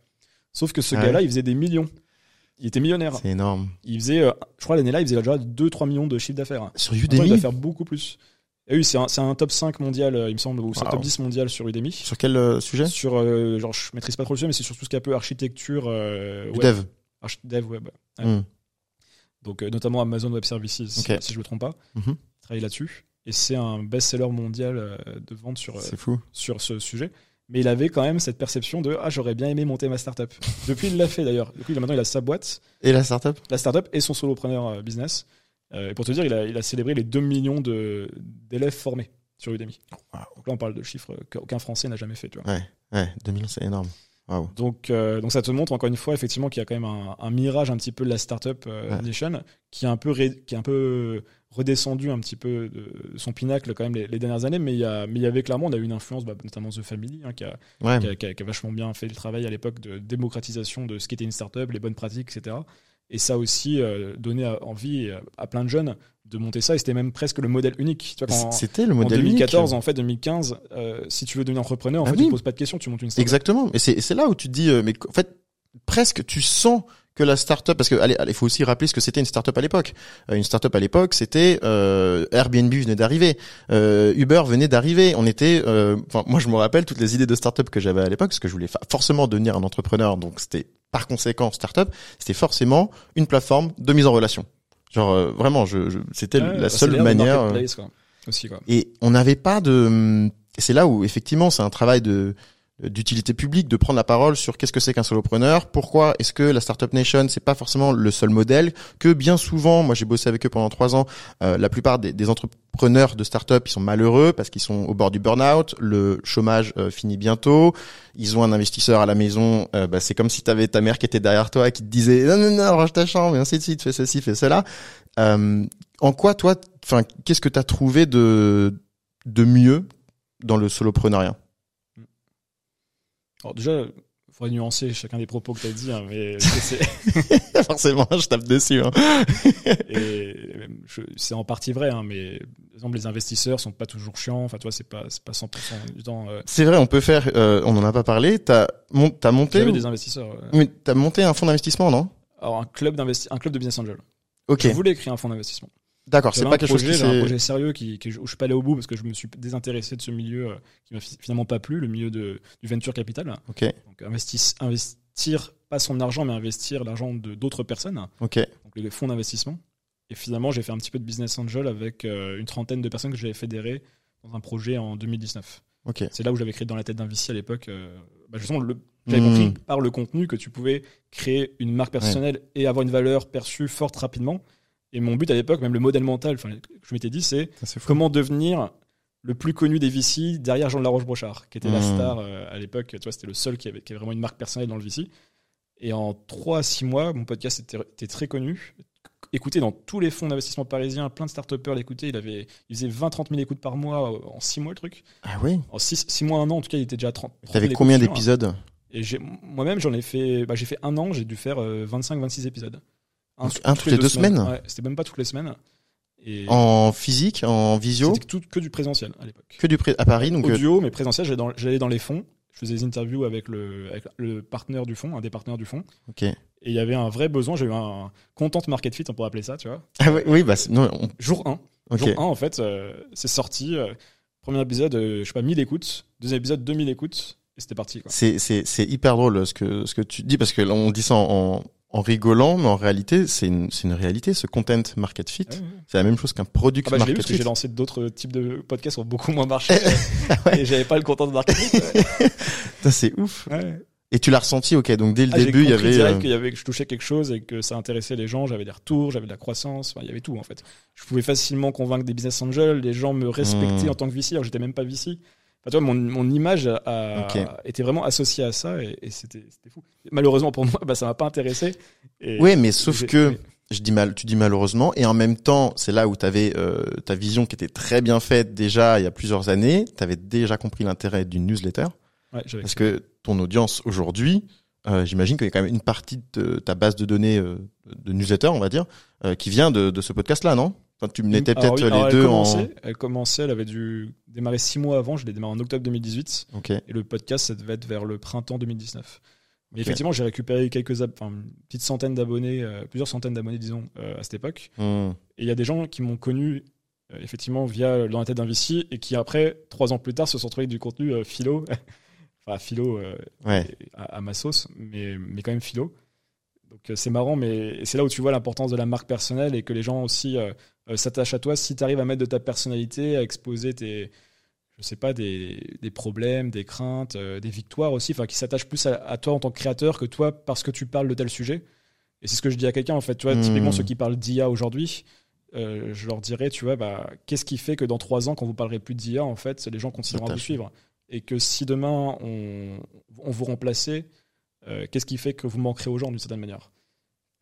Sauf que ce Ouais. gars-là, il faisait des millions. Il était millionnaire. C'est énorme. Il faisait, euh, je crois, l'année-là, il faisait déjà 2-3 millions de chiffre d'affaires. Sur Maintenant, il va Udemy, faire beaucoup plus. Et oui, c'est un, top 5 mondial, euh, il me semble, ou c'est un top 10 mondial sur Udemy. sur quel euh, sujet? Sur, euh, genre, je maîtrise pas trop le sujet, mais c'est sur tout ce qui est un peu architecture, euh, web, dev. dev web. Ouais. Hmm. Donc, notamment Amazon Web Services, si je me trompe pas. Mhm. Travaille là-dessus. et c'est un best-seller mondial euh, de vente sur, euh, fou. sur ce sujet. Mais il avait quand même cette perception de ah j'aurais bien aimé monter ma startup. Depuis il l'a fait d'ailleurs. Depuis maintenant il a sa boîte, Et la startup? La startup et son solopreneur euh, business. Et pour te dire, il a, il a célébré les 2 millions d'élèves formés sur Udemy. Wow. Donc là on parle de chiffres qu'aucun Français n'a jamais fait. Tu vois. Ouais, 2 millions, c'est énorme. Waouh. Donc, euh, donc ça te montre encore une fois effectivement qu'il y a quand même un, un mirage un petit peu de la startup euh, Ouais. nation qui est un peu ré- qui est un peu redescendu un petit peu de son pinacle quand même les, les dernières années, mais il y a mais il y avait clairement on a eu une influence bah, notamment The Family hein, qui, a, Ouais. qui, a, qui a- qui a vachement bien fait le travail à l'époque de démocratisation de ce qu'était une startup, les bonnes pratiques, etc. Et ça aussi euh, donné à- envie à, à plein de jeunes de monter ça et c'était même presque le modèle unique. C'était le en modèle 2014, unique. en fait, 2015, euh, si tu veux devenir entrepreneur, en Ah fait, oui. tu te poses pas de questions, tu montes une startup. Exactement. Et c'est c'est là où tu te dis, euh, mais en fait, presque tu sens que la startup, parce que allez, il faut aussi rappeler ce que c'était une startup à l'époque. Euh, une startup à l'époque, c'était euh, Airbnb venait d'arriver, euh, Uber venait d'arriver. On était, euh, enfin, moi je me rappelle toutes les idées de startup que j'avais à l'époque, parce que je voulais forcément devenir un entrepreneur, donc c'était par conséquent startup, c'était forcément une plateforme de mise en relation. Genre euh, vraiment, je, je- c'était Ouais, la bah, seule manière. euh, marketplace, quoi, aussi, quoi. Et on n'avait pas de. C'est là où effectivement c'est un travail de d'utilité publique de prendre la parole sur qu'est-ce que c'est qu'un solopreneur, pourquoi est-ce que la startup nation c'est pas forcément le seul modèle, que bien souvent, moi j'ai bossé avec eux pendant trois ans, euh, la plupart des, des entrepreneurs de startup ils sont malheureux parce qu'ils sont au bord du burn-out, le chômage euh, finit bientôt, ils ont un investisseur à la maison, euh, bah, c'est comme si tu avais ta mère qui était derrière toi et qui te disait non non non range ta chambre et ainsi de suite, fais ceci, fais cela. Euh, en quoi toi, enfin qu'est-ce que tu as trouvé de de mieux dans le solopreneuriat Alors, déjà, il faudrait nuancer chacun des propos que tu as dit, hein, mais Forcément, je tape dessus. Hein. je- c'est en partie vrai, hein, mais par exemple, les investisseurs sont pas toujours chiants. Enfin, toi, c'est pas, c'est pas 100% du temps. Euh, C'est vrai, on peut faire. euh, on en a pas parlé. T'as mon, t'as monté. J'avais ou- des investisseurs. euh, Oui, t'as monté un fonds d'investissement, non? Alors, un club d'investi- un club de business angel. Ok, Je voulais créer un fonds d'investissement. D'accord. C'est pas quelque chose qui un projet sérieux qui, qui- où je suis pas allé au bout parce que je me suis désintéressé de ce milieu euh, qui m'a fi- finalement pas plu, le milieu de, du venture capital. Ok, Donc investis- investir pas son argent, mais investir l'argent de d'autres personnes, ok, donc les fonds d'investissement. Et finalement, j'ai fait un petit peu de business angel avec euh, une trentaine de personnes que j'avais fédérées dans un projet en 2019. ok. C'est là où j'avais créé dans la tête d'un VC à l'époque. euh, bah, j'avais Hmm. compris par le contenu que tu pouvais créer une marque personnelle et avoir une valeur perçue forte rapidement. Et mon but à l'époque, même le modèle mental, que je m'étais dit, c'est comment devenir le plus connu des VC derrière Jean de la Roche-Brochard, qui était la Hmm. star euh, à l'époque. Tu vois, c'était le seul qui avait, qui avait vraiment une marque personnelle dans le VC. Et en 3 à 6 mois, mon podcast était, était très connu. Écouté dans tous les fonds d'investissement parisiens, plein de start-upers l'écoutaient. Il, avait, il faisait 20-30 000 écoutes par mois euh, en 6 mois, le truc. Ah oui. En 6, mois, un an, en tout cas, il était déjà à 30. 30 000 T'avais combien d'épisodes? Et j'ai- moi-même, j'en ai fait, bah, j'ai fait un an, j'ai dû faire 25-26 épisodes. Donc, un toutes les deux semaines Ouais, C'était même pas toutes les semaines. Et En physique, en visio, c'était tout, que du présentiel à l'époque. que du pré à Paris. Donc, euh, Audio, mais présentiel, j'allais dans, les fonds. Je faisais des interviews avec le, avec le partenaire du fonds, un des partenaires du fonds. ok. Et il y avait un vrai besoin, j'ai eu un content market fit, on pourrait appeler ça, tu vois. Ah oui, oui, bah non, on- Jour 1. ok. Jour 1, en fait, euh, c'est sorti. euh, premier épisode, euh, je sais pas, 1000 écoutes. Deuxième épisode, 2000 écoutes. Et c'était parti, quoi. C'est hyper drôle ce que ce que tu dis parce que là, on dit ça en en rigolant, mais en réalité, c'est une c'est une réalité. Ce content market fit, ouais. c'est la même chose qu'un product Ah bah, vu market parce que fit. j'ai lancé d'autres types de podcasts qui ont beaucoup moins marché. Ouais. Et j'avais pas le content marketing. Putain, C'est ouf. Ouais. Et tu l'as ressenti, ok. Donc dès le Ah, début, il y avait. direct euh, qu'il y avait que je touchais quelque chose et que ça intéressait les gens. J'avais des retours, j'avais de la croissance. Enfin, il y avait tout en fait. Je pouvais facilement convaitre des business angels. Les gens me respectaient Hmm. en tant que VC. Alors j'étais même pas VC. Enfin, tu vois, mon, mon image a, Ok. était vraiment associée à ça et, et c'était fou. Malheureusement pour moi, bah, ça m'a pas intéressé. Et- Ouais, mais sauf que oui. je dis mal, tu dis malheureusement, et en même temps, c'est là où tu avais ta vision qui était très bien faite déjà il y a plusieurs années. Tu avais déjà compris l'intérêt d'une newsletter, Ouais, parce que ton audience aujourd'hui, euh, j'imagine qu'il y a quand même une partie de ta base de données euh, de newsletter, on va dire, euh, qui vient de, de ce podcast-là, non? Enfin, tu m'étais Alors peut-être oui, les elle deux commençait, en. Elle commençait, elle avait dû démarrer six mois avant. Je l'ai démarré en octobre 2018. Ok. Et le podcast, ça devait être vers le printemps 2019. Mais effectivement, j'ai récupéré quelques, enfin, une petite centaine d'abonnés, euh, plusieurs centaines d'abonnés, disons, euh, à cette époque. Hmm. Et il y a des gens qui m'ont connu, euh, effectivement, via dans la tête d'un VC, et qui après, trois ans plus tard, se sont trouvés avec du contenu philo, enfin philo Ouais. à, à ma sauce, mais, mais quand même philo. Donc c'est marrant, mais c'est là où tu vois l'importance de la marque personnelle et que les gens aussi, euh, s'attache à toi si tu arrives à mettre de ta personnalité, à exposer tes, je sais pas, des, des problèmes, des craintes, euh, des victoires aussi, enfin qui s'attachent plus à, à toi en tant que créateur que toi parce que tu parles de tel sujet. Et c'est ce que je dis à quelqu'un en fait, tu vois, Hmm. typiquement ceux qui parlent d'IA aujourd'hui, euh, je leur dirais, tu vois, bah, qu'est-ce qui fait que dans trois ans, quand vous parlerez plus d'IA, en fait, les gens continueront à vous suivre? Et que si demain on, on vous remplaçait, qu'est-ce qui fait que vous manquerez aux gens d'une certaine manière?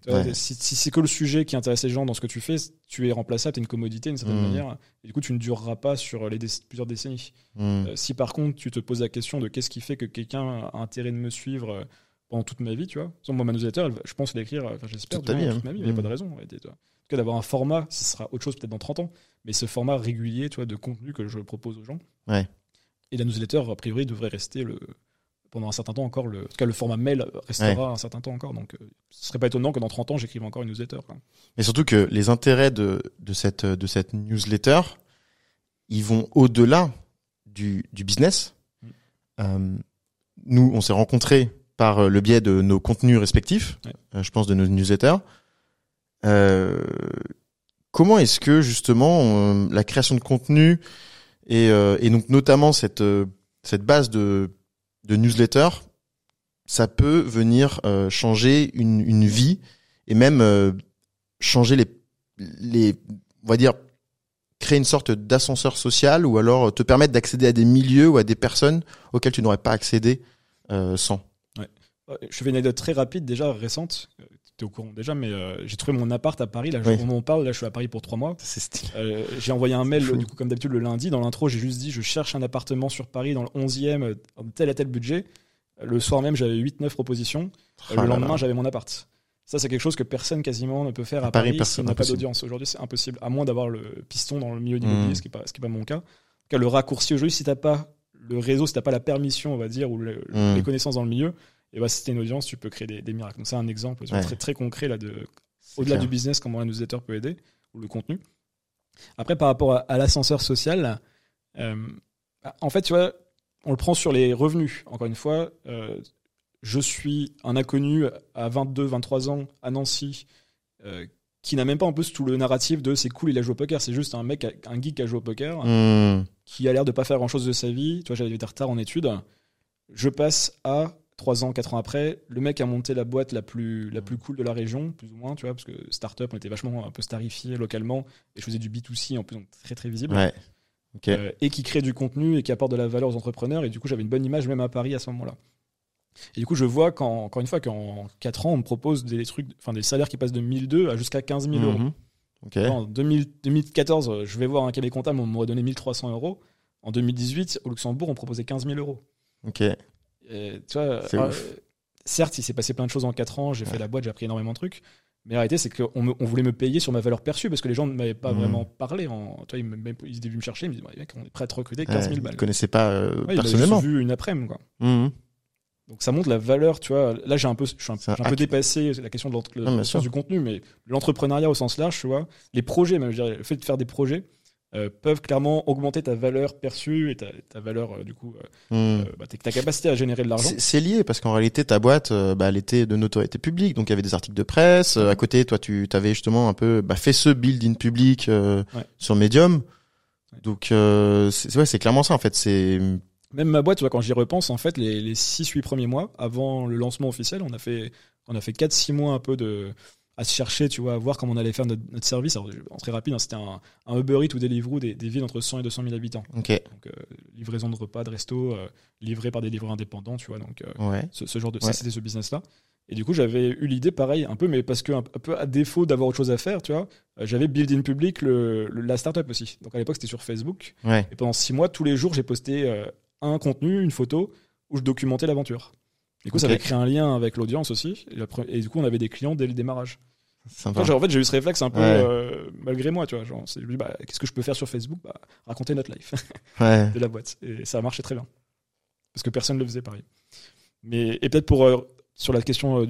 Ouais. Si, si c'est que le sujet qui intéresse les gens dans ce que tu fais, tu es remplaçable, tu es une commodité d'une certaine Mm. manière. Et du coup, tu ne dureras pas sur les plusieurs décennies. Hmm. Euh, si par contre, tu te poses la question de qu'est-ce qui fait que quelqu'un a intérêt de me suivre euh, pendant toute ma vie, tu vois. Exemple, moi, ma newsletter, elle je pense l'écrire, euh, enfin, j'espère, Toute ma vie, il n'y a pas Mm. de raison. en réalité, tout cas, d'avoir un format, ce sera autre chose peut-être dans 30 ans, mais ce format régulier, tu vois, de contenu que je propose aux gens. Ouais. Et la newsletter, a priori, devrait rester le pendant un certain temps encore le en tout cas le format mail restera un certain temps encore donc euh, ce serait pas étonnant que dans 30 ans j'écrive encore une newsletter quoi. Mais surtout que les intérêts de, de, cette, de cette newsletter, ils vont au-delà du, du business. Mm. Euh, nous, on s'est rencontrés par euh, le biais de nos contenus respectifs, Ouais. euh, je pense de nos newsletters. Euh, comment est-ce que justement la création de contenu et, euh, et donc notamment cette, euh, cette base de, de newsletter, ça peut venir euh, changer une, une vie et même euh, changer les, les, on va dire, créer une sorte d'ascenseur social ou alors te permettre d'accéder à des milieux ou à des personnes auxquelles tu n'aurais pas accédé euh, sans. Euh, Je fais une anecdote très rapide déjà récente tu es au courant déjà mais euh, j'ai trouvé mon appart à Paris là Oui. au moment où on parle là je suis à Paris pour trois mois. C'est stylé. Euh, j'ai envoyé un mail du coup comme d'habitude le lundi. Dans l'intro j'ai juste dit je cherche un appartement sur Paris dans le 11e euh, tel à tel budget. Le soir même j'avais 8 9 propositions. Ah le lendemain j'avais mon appart. Ça c'est quelque chose que personne quasiment ne peut faire à, À Paris, Paris, personne- n'a pas d'audience. Aujourd'hui c'est impossible à moins d'avoir le piston dans le milieu de l'immobilier Mm. ce qui n'est pas pas mon cas. En tout cas le raccourci aujourd'hui si t'as pas le réseau si t'as pas la permission on va dire ou le- Mm. les connaissances dans le milieu et bah si t'es une audience tu peux créer des, des miracles donc c'est un exemple Ouais. très très concret là de au-delà du business, comment la newsletter peut aider, ou le contenu. Après, par rapport à, à l'ascenseur social, euh, en fait, tu vois, on le prend sur les revenus. Encore une fois, euh, je suis un inconnu à 22, 23 ans à Nancy, euh, qui n'a même pas en plus tout le narratif de c'est cool, il a joué au poker. C'est juste un mec, un geek qui a joué au poker, Hmm. qui a l'air de pas faire grand chose de sa vie. Tu vois, j'avais des retards en études. Je passe à 3 ans, 4 ans après, le mec a monté la boîte la plus, la plus cool de la région, plus ou moins, tu vois, parce que startup, on était vachement un peu starifié localement, et je faisais du B2C en plus, donc très très visible. Ouais. Euh, et qui crée du contenu et qui apporte de la valeur aux entrepreneurs. Et du coup, j'avais une bonne image même à Paris à ce moment-là. Et du coup, je vois qu'en, encore une fois, qu'en 4 ans, on me propose des trucs, enfin des salaires qui passent de 1002 à jusqu'à 15 000 euros. Mhm. Ok. En 2000 2014, euh, je vais voir un cabinet comptable, on m'aurait donné 1300 euros. En 2018, au Luxembourg, on proposait 15 000 euros. Ok. Et, tu vois, euh, ouf. certes, il s'est passé plein de choses en 4 ans, j'ai Ouais. fait la boîte, j'ai appris énormément de trucs. Mais la réalité, c'est qu'on on voulait me payer sur ma valeur perçue parce que les gens ne m'avaient pas Mhm. vraiment parlé. En, tu vois, ils, me- même- ils étaient venus me chercher, ils me disaient, mec, on est prêt à te recruter 15 Ouais, 000 je balles. connaissais pas euh, Ouais, il a personnellement. vu une après-midi, quoi. Mhm. Donc ça montre la valeur, tu vois. Là, j'ai un peu, je suis un, peu dépassé la question de le sens du contenu, mais l'entrepreneuriat au sens large, tu vois. Les projets, même, je dirais, le fait de faire des projets euh, peuvent clairement augmenter ta valeur perçue et ta, ta valeur, euh, du coup, euh, Mhm. euh, bah, ta capacité à générer de l'argent. C'est lié parce qu'en réalité ta boîte, bah, elle était de notoriété publique, donc il y avait des articles de presse. À côté, toi, tu avais justement un peu bah, fait ce build in public Ouais. sur Medium. Donc c'est ouais, c'est clairement ça en fait. C'est Même ma boîte, tu vois, quand j'y repense, en fait, les, les 6-8 premiers mois, avant le lancement officiel, on a fait, on a fait 4-6 mois un peu de, à se chercher, tu vois, à voir comment on allait faire notre, notre service. Alors, en très rapide, hein, c'était un, un Uber Eats ou Deliveroo des, des villes entre 100 et 200 000 habitants. Donc, euh, livraison de repas, de resto, euh, livré par des livreurs indépendants, tu vois. Donc, euh, Ouais. ce, ce genre de, Ouais. ça, c'était ce business-là. Et du coup, j'avais eu l'idée, pareil, un peu, mais parce que, un, un peu à défaut d'avoir autre chose à faire, tu vois, euh, j'avais build in public le, le- la startup aussi. Donc, à l'époque, c'était sur Facebook. Ouais. Et pendant six mois, tous les jours, j'ai posté un contenu, une photo, où je documentais l'aventure. Du coup, ça avait créé un lien avec l'audience aussi. Et, la pre- et du coup, on avait des clients dès le démarrage. Sympa. Enfin, genre, en fait, j'ai eu ce réflexe un peu Ouais. euh, malgré moi, tu vois. Genre, c'est- bah, qu'est-ce que je peux faire sur Facebook? Bah, Raconter notre life Ouais. de la boîte. Et ça a marché très bien. Parce que personne ne le faisait pareil. Mais, et peut-être pour, euh, sur la question euh,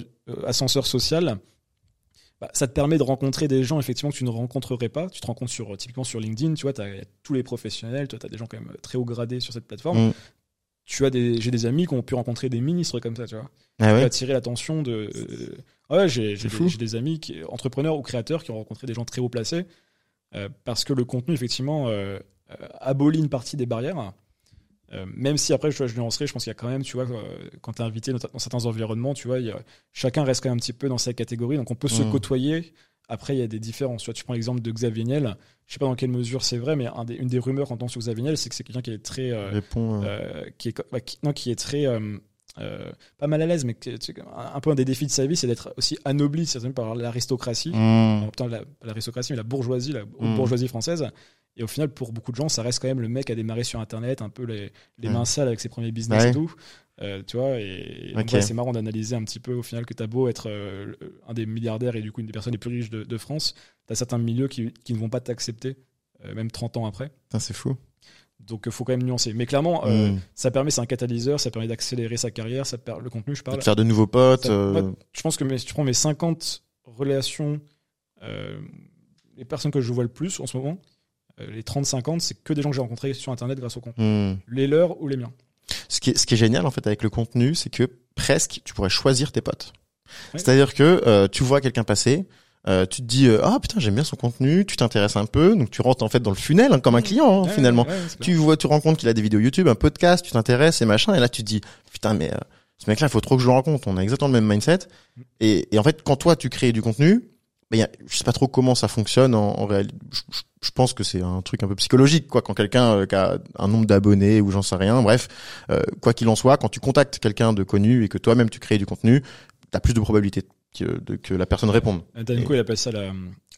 ascenseur social, bah, ça te permet de rencontrer des gens effectivement que tu ne rencontrerais pas. Tu te rencontres sur, typiquement sur LinkedIn, tu vois, tu as tous les professionnels, tu as des gens quand même très haut gradés sur cette plateforme. Mm. Tu as des, j'ai des amis qui ont pu rencontrer des ministres comme ça, tu vois. Ah ouais. attiré l'attention de. euh, ouais, j'ai, des, des amis qui, entrepreneurs ou créateurs qui ont rencontré des gens très haut placés. euh, parce que le contenu, effectivement, euh, abolit une partie des barrières. Même si après, je, je nuancerai, je pense qu'il y a quand même, tu vois, quand tu es invité dans, dans certains environnements, tu vois, il y a- chacun reste quand même un petit peu dans sa catégorie, donc on peut se Mhm. côtoyer. Après, il y a des différences. Tu, vois, tu prends l'exemple de Xavier Niel. Je sais pas dans quelle mesure c'est vrai, mais un des- une des rumeurs qu'on entend sur Xavier Niel, c'est que c'est quelqu'un qui est très, euh, euh, euh, qui est, bah, qui- non, qui est très, euh, pas mal à l'aise, mais un, peu un des défis de sa vie, c'est d'être aussi anobli certainement par l'aristocratie. pas l'aristocratie, mais la bourgeoisie, la haute Mm. bourgeoisie française. Et au final, pour beaucoup de gens, ça reste quand même le mec a démarré sur Internet, un peu les, les Ouais. mains sales avec ses premiers business Ouais. et tout. Euh, tu vois, et donc, Ok. ouais, c'est marrant d'analyser un petit peu au final que t'as beau être euh, un des milliardaires et du coup une des personnes les plus riches de, de France, t'as certains milieux qui, qui ne vont pas t'accepter, euh, même 30 ans après. c'est fou. Donc il faut quand même nuancer. Mais clairement, Hmm. ça permet, c'est un catalyseur, ça permet d'accélérer sa carrière, ça le contenu, je De parle. te faire de nouveaux potes. Ça- moi, je pense que mes- si tu prends mes 50 relations, les personnes que je vois le plus en ce moment, les 30-50, c'est que des gens que j'ai rencontrés sur Internet grâce au contenu. hmm. Les leurs ou les miens. Ce qui, est, ce qui est génial en fait avec le contenu, c'est que presque tu pourrais choisir tes potes. Ouais. C'est-à-dire que euh, tu vois quelqu'un passer, euh, tu te dis euh, ah putain j'aime bien son contenu, tu t'intéresses un peu, donc tu rentres en fait dans le funnel hein, comme un client hein, Ouais, finalement. ouais. Tu vois, tu rends compte qu'il a des vidéos YouTube, un podcast, tu t'intéresses et machin, et là tu te dis putain mais euh, ce mec-là il faut trop que je le rencontre. On a exactement le même mindset. Et, et en fait quand toi tu crées du contenu, ben, y a, je sais pas trop comment ça fonctionne en, en réalité. Je, je- je pense que c'est un truc un peu psychologique quoi. Quand quelqu'un euh, qui a un nombre d'abonnés ou j'en sais rien, bref, euh, quoi qu'il en soit, quand tu contactes quelqu'un de connu et que toi-même tu crées du contenu, t'as plus de probabilité que, de, que la personne réponde. Dan Nico, il appelle ça la,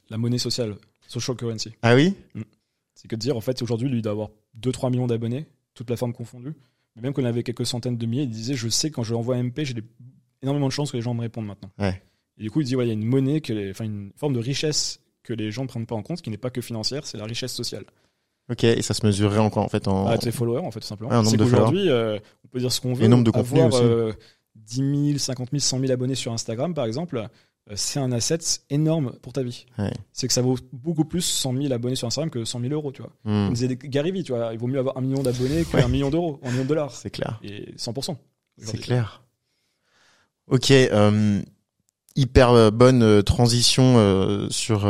la monnaie sociale, social currency. Ah oui? C'est que de dire, en fait, aujourd'hui, lui, il doit avoir 2-3 millions d'abonnés, toutes plateformes confondues. Mais même qu'on avait quelques centaines de milliers, il disait, je sais, quand je envoie un MP, j'ai énormément de chances que les gens me répondent maintenant. Ouais. Et du coup, il dit, ouais, il y a une monnaie, que les- une forme de richesse que les gens ne prennent pas en compte, qui n'est pas que financière, c'est la richesse sociale. Ok, et ça se mesurerait encore en fait en. Ah, tes followers, en fait, tout simplement. Nombre c'est qu'aujourd'hui, euh, on peut dire ce qu'on veut. Et nombre de contenus avoir aussi. euh, 10 000, 50 000, 100 000 abonnés sur Instagram, par exemple, euh, c'est un asset énorme pour ta vie. Ouais. C'est que ça vaut beaucoup plus 100 000 abonnés sur Instagram que 100 000 euros, tu vois. Hmm, Comme disait Gary Vee, tu vois, il vaut mieux avoir un million d'abonnés qu'un Ouais. million d'euros, un million de dollars. c'est clair. Et 100%. C'est clair. Ok, euh, hyper euh, bonne euh, transition euh, sur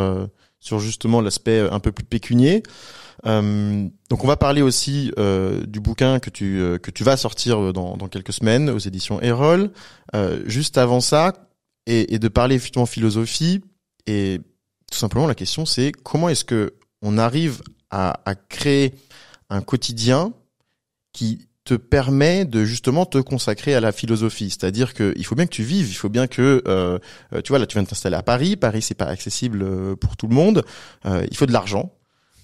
sur justement l'aspect un peu plus pécunier. Euh, donc on va parler aussi euh, du bouquin que tu euh, que tu vas sortir dans dans quelques semaines aux éditions Erol. Juste avant ça et, et de parler effectivement philosophie et tout simplement la question c'est comment est-ce que on arrive à, à créer un quotidien qui te permet de justement te consacrer à la philosophie. C'est-à-dire que il faut bien que tu vives, il faut bien que euh, tu vois là tu viens de t'installer à Paris, Paris c'est pas accessible euh, pour tout le monde, Euh, il faut de l'argent.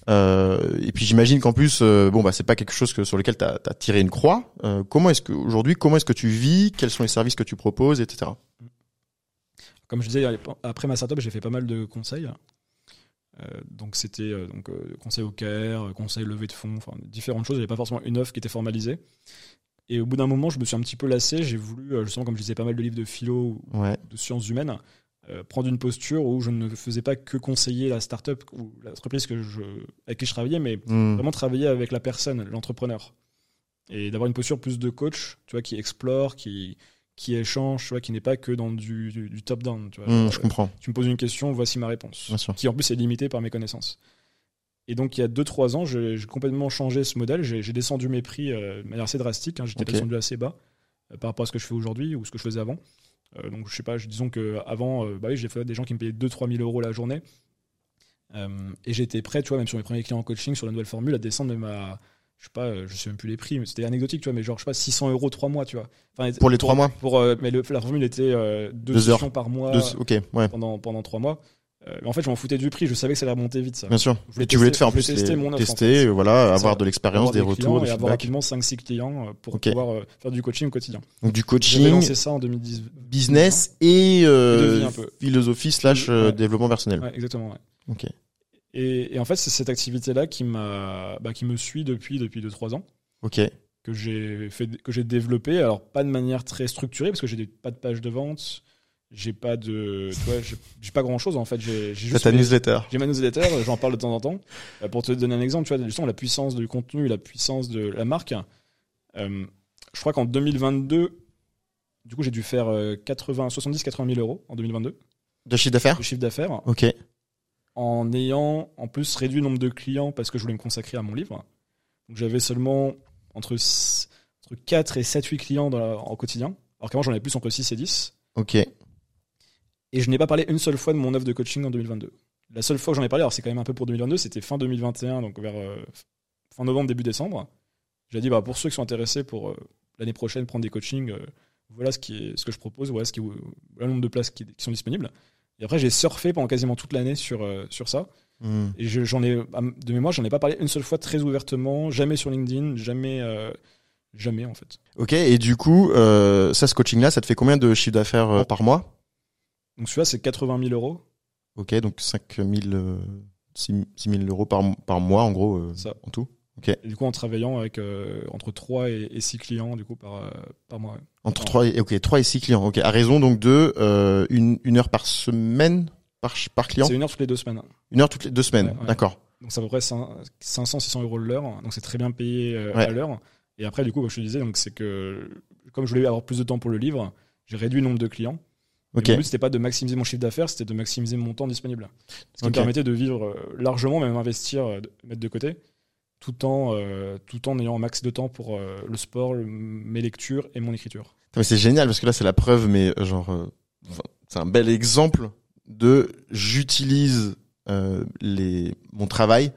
Euh, et puis j'imagine qu'en plus euh, bon bah c'est pas quelque chose que sur lequel tu as, tiré une croix. Euh, comment est-ce que aujourd'hui comment est-ce que tu vis, quels sont les services que tu proposes, etc. Comme je disais, après ma startup, j'ai fait pas mal de conseils. Euh, donc c'était euh, donc euh, conseil au euh, conseil levée de fonds, enfin différentes choses. Il n'y avait pas forcément une offre qui était formalisée. Et au bout d'un moment, je me suis un petit peu lassé. J'ai voulu, justement, comme je disais pas mal de livres de philo ou Ouais. de sciences humaines, euh, prendre une posture où je ne faisais pas que conseiller la startup ou l'entreprise que je, avec qui je travaillais, mais Hmm. vraiment travailler avec la personne, l'entrepreneur. Et d'avoir une posture plus de coach, tu vois, qui explore, qui, qui échange, tu vois, qui n'est pas que dans du, du, du top-down. Tu vois. Hmm, Genre, je comprends. tu me poses une question, voici ma réponse. Qui en plus est limitée par mes connaissances. Et donc il y a 2-3 ans, j'ai complètement changé ce modèle. J'ai descendu mes prix euh, de manière assez drastique. hein. J'étais descendu assez bas euh, par rapport à ce que je fais aujourd'hui ou ce que je faisais avant. Euh, donc je sais pas, disons que avant, euh, bah oui, j'ai fait des gens qui me payaient 2-3 000 euros la journée. Et j'étais prêt, tu vois, même sur mes premiers clients en coaching, sur la nouvelle formule, à descendre même à, je sais pas, euh, je sais même plus les prix, mais c'était anecdotique, tu vois, mais genre, je sais pas, 600 euros 3 mois, tu vois. Enfin, Pour les trois mois Pour, euh, mais le- la formule était euh, deux, Deux heures. par mois Deux- ok, ouais, pendant, pendant 3 mois. Euh, mais en fait, je m'en foutais du prix, je savais que ça allait remonter vite, ça. bien sûr. Je voulais Et tu voulais te faire en plus tester les- mon offre, en tester, fait. voilà, avoir de l'expérience, des retours, des et avoir rapidement 5-6 clients pour pouvoir faire du coaching au quotidien. Donc du coaching, lancé ça en 2010. business et Et philosophie slash Ouais. développement personnel. Ouais, exactement. ouais. Ok. Et, et en fait, c'est cette activité-là qui m'a, bah, qui me suit depuis depuis 2-3 ans, Ok. que j'ai fait, que j'ai développé. Alors pas de manière très structurée parce que j'ai pas de page de vente, j'ai pas de, j'ai pas grand-chose en fait. J'ai juste ta mes- newsletter. J'ai ma newsletter, j'en parle de temps en temps. Euh, pour te donner un exemple, tu vois, justement, la puissance du contenu, la puissance de la marque. Euh, je crois qu'en 2022, du coup, j'ai dû faire euh, 80, 70, 80 000 euros en 2022 De chiffre d'affaires? De chiffre d'affaires. Ok. En ayant en plus réduit le nombre de clients parce que je voulais me consacrer à mon livre. Donc j'avais seulement entre, entre 4 et 7, 8 clients dans la- en quotidien. Alors qu'avant j'en avais plus entre 6 et 10. Ok. Et je n'ai pas parlé une seule fois de mon offre de coaching en 2022. La seule fois que j'en ai parlé, alors c'est quand même un peu pour 2022, c'était fin 2021, donc vers euh, fin novembre, début décembre. J'ai dit, bah, pour ceux qui sont intéressés pour euh, l'année prochaine prendre des coachings, euh, voilà ce, qui est, ce que je propose, voilà, ce qui, voilà le nombre de places qui, qui sont disponibles. Et après, j'ai surfé pendant quasiment toute l'année sur, euh, sur ça. Hmm. Et je- j'en ai, de mémoire, j'en ai pas parlé une seule fois très ouvertement, jamais sur LinkedIn, jamais, euh, jamais en fait. Ok. Et du coup, euh, ça, ce coaching-là, ça te fait combien de chiffre d'affaires euh, par mois? Donc celui-là, c'est 80 000 euros. Ok, donc 5 000, euh, 6 000 euros par, par mois, en gros, Ça. en tout. Et du coup, en travaillant avec entre 3 et, et 6 clients du coup par, par mois. ouais. Entre Non. 3 et, ok, 3 et 6 clients. Ok, à raison donc de euh, une, une heure par semaine par, par client? C'est une heure toutes les deux semaines. Une heure toutes les deux semaines, Ouais, ouais. d'accord. Donc c'est à peu près 500-600 euros l'heure. Donc c'est très bien payé euh, Ouais. à l'heure. Et après, du coup, comme je te disais, donc c'est que comme je voulais avoir plus de temps pour le livre, j'ai réduit le nombre de clients. Et Ok, Mon but, c'était pas de maximiser mon chiffre d'affaires, c'était de maximiser mon temps disponible. Ce qui me permettait de vivre euh, largement, même investir, euh, de mettre de côté, tout en, euh, tout en ayant un max de temps pour euh, le sport, le- mes lectures et mon écriture. mais c'est génial parce que là c'est la preuve, mais euh, genre, euh, c'est un bel exemple de j'utilise euh, les mon travail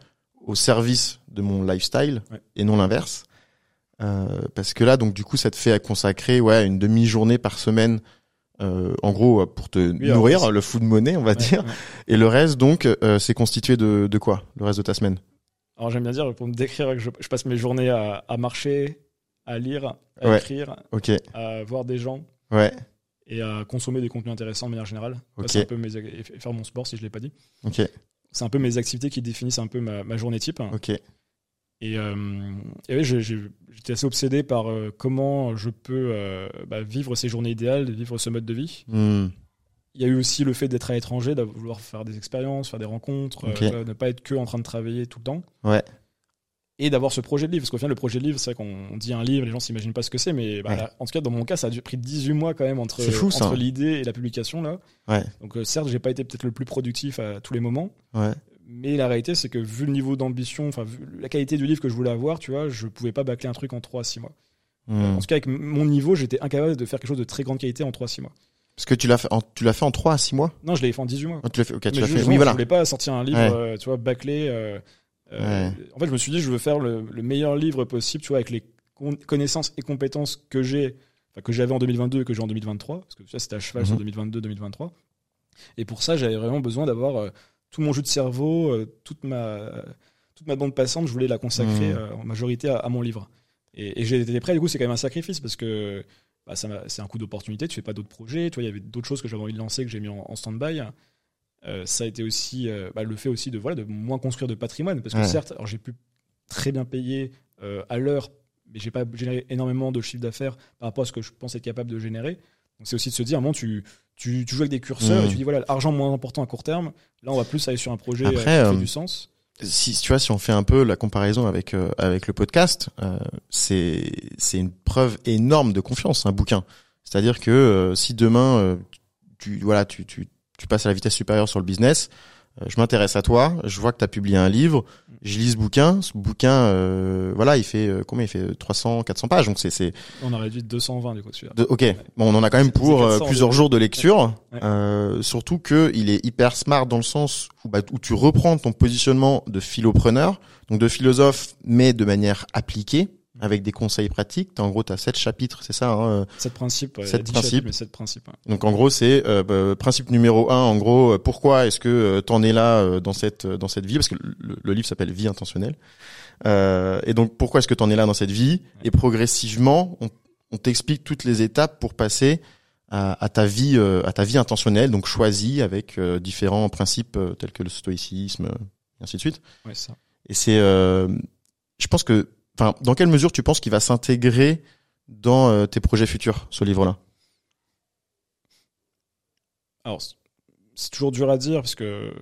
au service de mon lifestyle Ouais. et non l'inverse. Euh, parce que là, donc du coup, ça te fait consacrer ouais une demi-journée par semaine, euh, en gros, pour te nourrir, le food money, on va Ouais, dire. ouais. Et le reste, donc, euh, c'est constitué de, de quoi? Le reste de ta semaine? Alors j'aime bien dire, pour me décrire, que je, je passe mes journées à, à marcher, à lire, à Ouais. écrire, à voir des gens ouais, et à consommer des contenus intéressants de manière générale. Ça, Ok. c'est un peu mes, et faire mon sport si je l'ai pas dit. ok, C'est un peu mes activités qui définissent un peu ma, ma journée type. Et, euh, et oui, j'étais assez obsédé par euh, comment je peux euh, bah, vivre ces journées idéales, vivre ce mode de vie. Hmm, Il y a eu aussi le fait d'être à l'étranger, de vouloir faire des expériences, faire des rencontres, euh, ne pas être que en train de travailler tout le temps. Ouais. Et d'avoir ce projet de livre. Parce qu'au final, le projet de livre, c'est vrai qu'on dit un livre, les gens s'imaginent pas ce que c'est, mais bah, Ouais. là, en tout cas, dans mon cas, ça a pris 18 mois quand même entre, fou, entre l'idée et la publication. là. Ouais. Donc euh, certes, j'ai pas été peut-être le plus productif à tous les moments, Ouais. mais la réalité, c'est que vu le niveau d'ambition, enfin, la qualité du livre que je voulais avoir, tu vois, je pouvais pas bâcler un truc en 3 à 6 mois. Hmm. En tout cas, avec mon niveau, j'étais incapable de faire quelque chose de très grande qualité en 3 à 6 mois. Parce que tu l'as fait, en, tu l'as fait en 3 à 6 mois? Non, je l'ai fait en 18 mois. Ah, Tu l'as fait, ok, tu l'as je, fait. je- Oui, je voilà. voulais pas sortir un livre, Ouais. euh, tu vois, bâclé. euh, euh, Ouais. En fait, je me suis dit, je veux faire le, le meilleur livre possible, tu vois, avec les con- connaissances et compétences que j'ai, que j'avais en 2022 et que j'ai en 2023, parce que ça, c'était à cheval sur Mhm. 2022-2023. Et pour ça, j'avais vraiment besoin d'avoir tout mon jus de cerveau, toute ma, toute ma bande passante, je voulais la consacrer Mhm. en majorité à, à mon livre. Et, et j'ai été prêt, du coup, c'est quand même un sacrifice, parce que bah, c'est un coup d'opportunité, tu fais pas d'autres projets, tu vois, il y avait d'autres choses que j'avais envie de lancer que j'ai mis en, en stand-by. Euh, ça a été aussi euh, bah, le fait aussi de voilà de moins construire de patrimoine parce que Ouais. certes j'ai pu très bien payer euh, à l'heure mais j'ai pas généré énormément de chiffre d'affaires par rapport à ce que je pense être capable de générer donc c'est aussi de se dire à un moment tu tu, tu joues avec des curseurs et tu dis voilà l'argent moins important à court terme là on va plus aller sur un projet Après, qui fait du sens si tu vois, si on fait un peu la comparaison avec euh, avec le podcast, euh, c'est c'est une preuve énorme de confiance, un bouquin. C'est-à-dire que euh, si demain euh, tu voilà, tu tu tu passes à la vitesse supérieure sur le business, je m'intéresse à toi, je vois que tu as publié un livre, je lis ce bouquin, ce bouquin euh, voilà, il fait euh, combien il fait 300 400 pages donc c'est c'est on a réduit de 220 du coup celui-là. De- OK. Bon, on en a quand même pour euh, 400 plusieurs jours de lecture, Ouais. euh, surtout que il est hyper smart dans le sens où, bah, où tu reprends ton positionnement de philopreneur, donc de philosophe, mais de manière appliquée, avec des conseils pratiques. T'as- En gros, tu as sept chapitres, c'est ça hein, euh, sept principes ouais, Sept principes. sept principes ouais. Donc en gros, c'est euh, bah, principe numéro un. En gros, euh, pourquoi est-ce que euh, t'en es là euh, dans cette dans cette vie? Parce que le, le livre s'appelle Vie intentionnelle. Euh, et donc pourquoi est-ce que t'en es là dans cette vie? Et progressivement, on, on t'explique toutes les étapes pour passer à, à ta vie euh, à ta vie intentionnelle, donc choisie avec euh, différents principes euh, tels que le stoïcisme, euh, et ainsi de suite. Ouais, ça. Et c'est, euh, je pense que, enfin, dans quelle mesure tu penses qu'il va s'intégrer dans euh, tes projets futurs, ce livre-là? Alors, c'est- toujours dur à dire parce que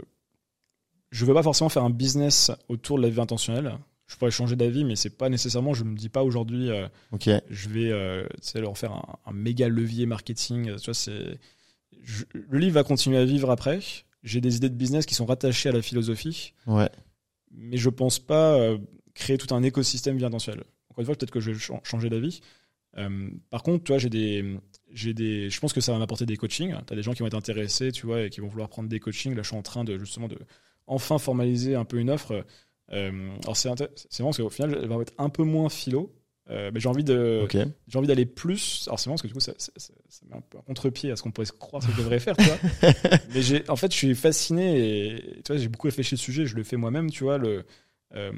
je veux pas forcément faire un business autour de la vie intentionnelle. Je pourrais changer d'avis, mais c'est pas nécessairement. Je me dis pas aujourd'hui, euh, Ok. je vais euh, leur faire un, un méga levier marketing. Tu vois, c'est le livre va continuer à vivre après, j'ai des idées de business qui sont rattachées à la philosophie, Ouais. mais je pense pas euh, créer tout un écosystème virtuel. Encore une fois, peut-être que je vais ch- changer d'avis. Euh, par contre, tu vois, j'ai des, j'ai des, je pense que ça va m'apporter des coachings. Tu as des gens qui vont être intéressés, tu vois, et qui vont vouloir prendre des coachings. Là, je suis en train de justement de enfin formaliser un peu une offre. Euh, alors c'est c'est parce qu'au final, elle va être un peu moins philo. Euh, mais j'ai envie de, Ok. j'ai envie d'aller plus. Alors c'est marrant parce que du coup, ça, ça, ça- ça met un peu un contre-pied à ce qu'on pourrait se croire que je devrais faire, tu vois. Mais j'ai, en fait, je suis fasciné et tu vois, j'ai beaucoup réfléchi au sujet. Je le fais moi-même, tu vois. Le, euh,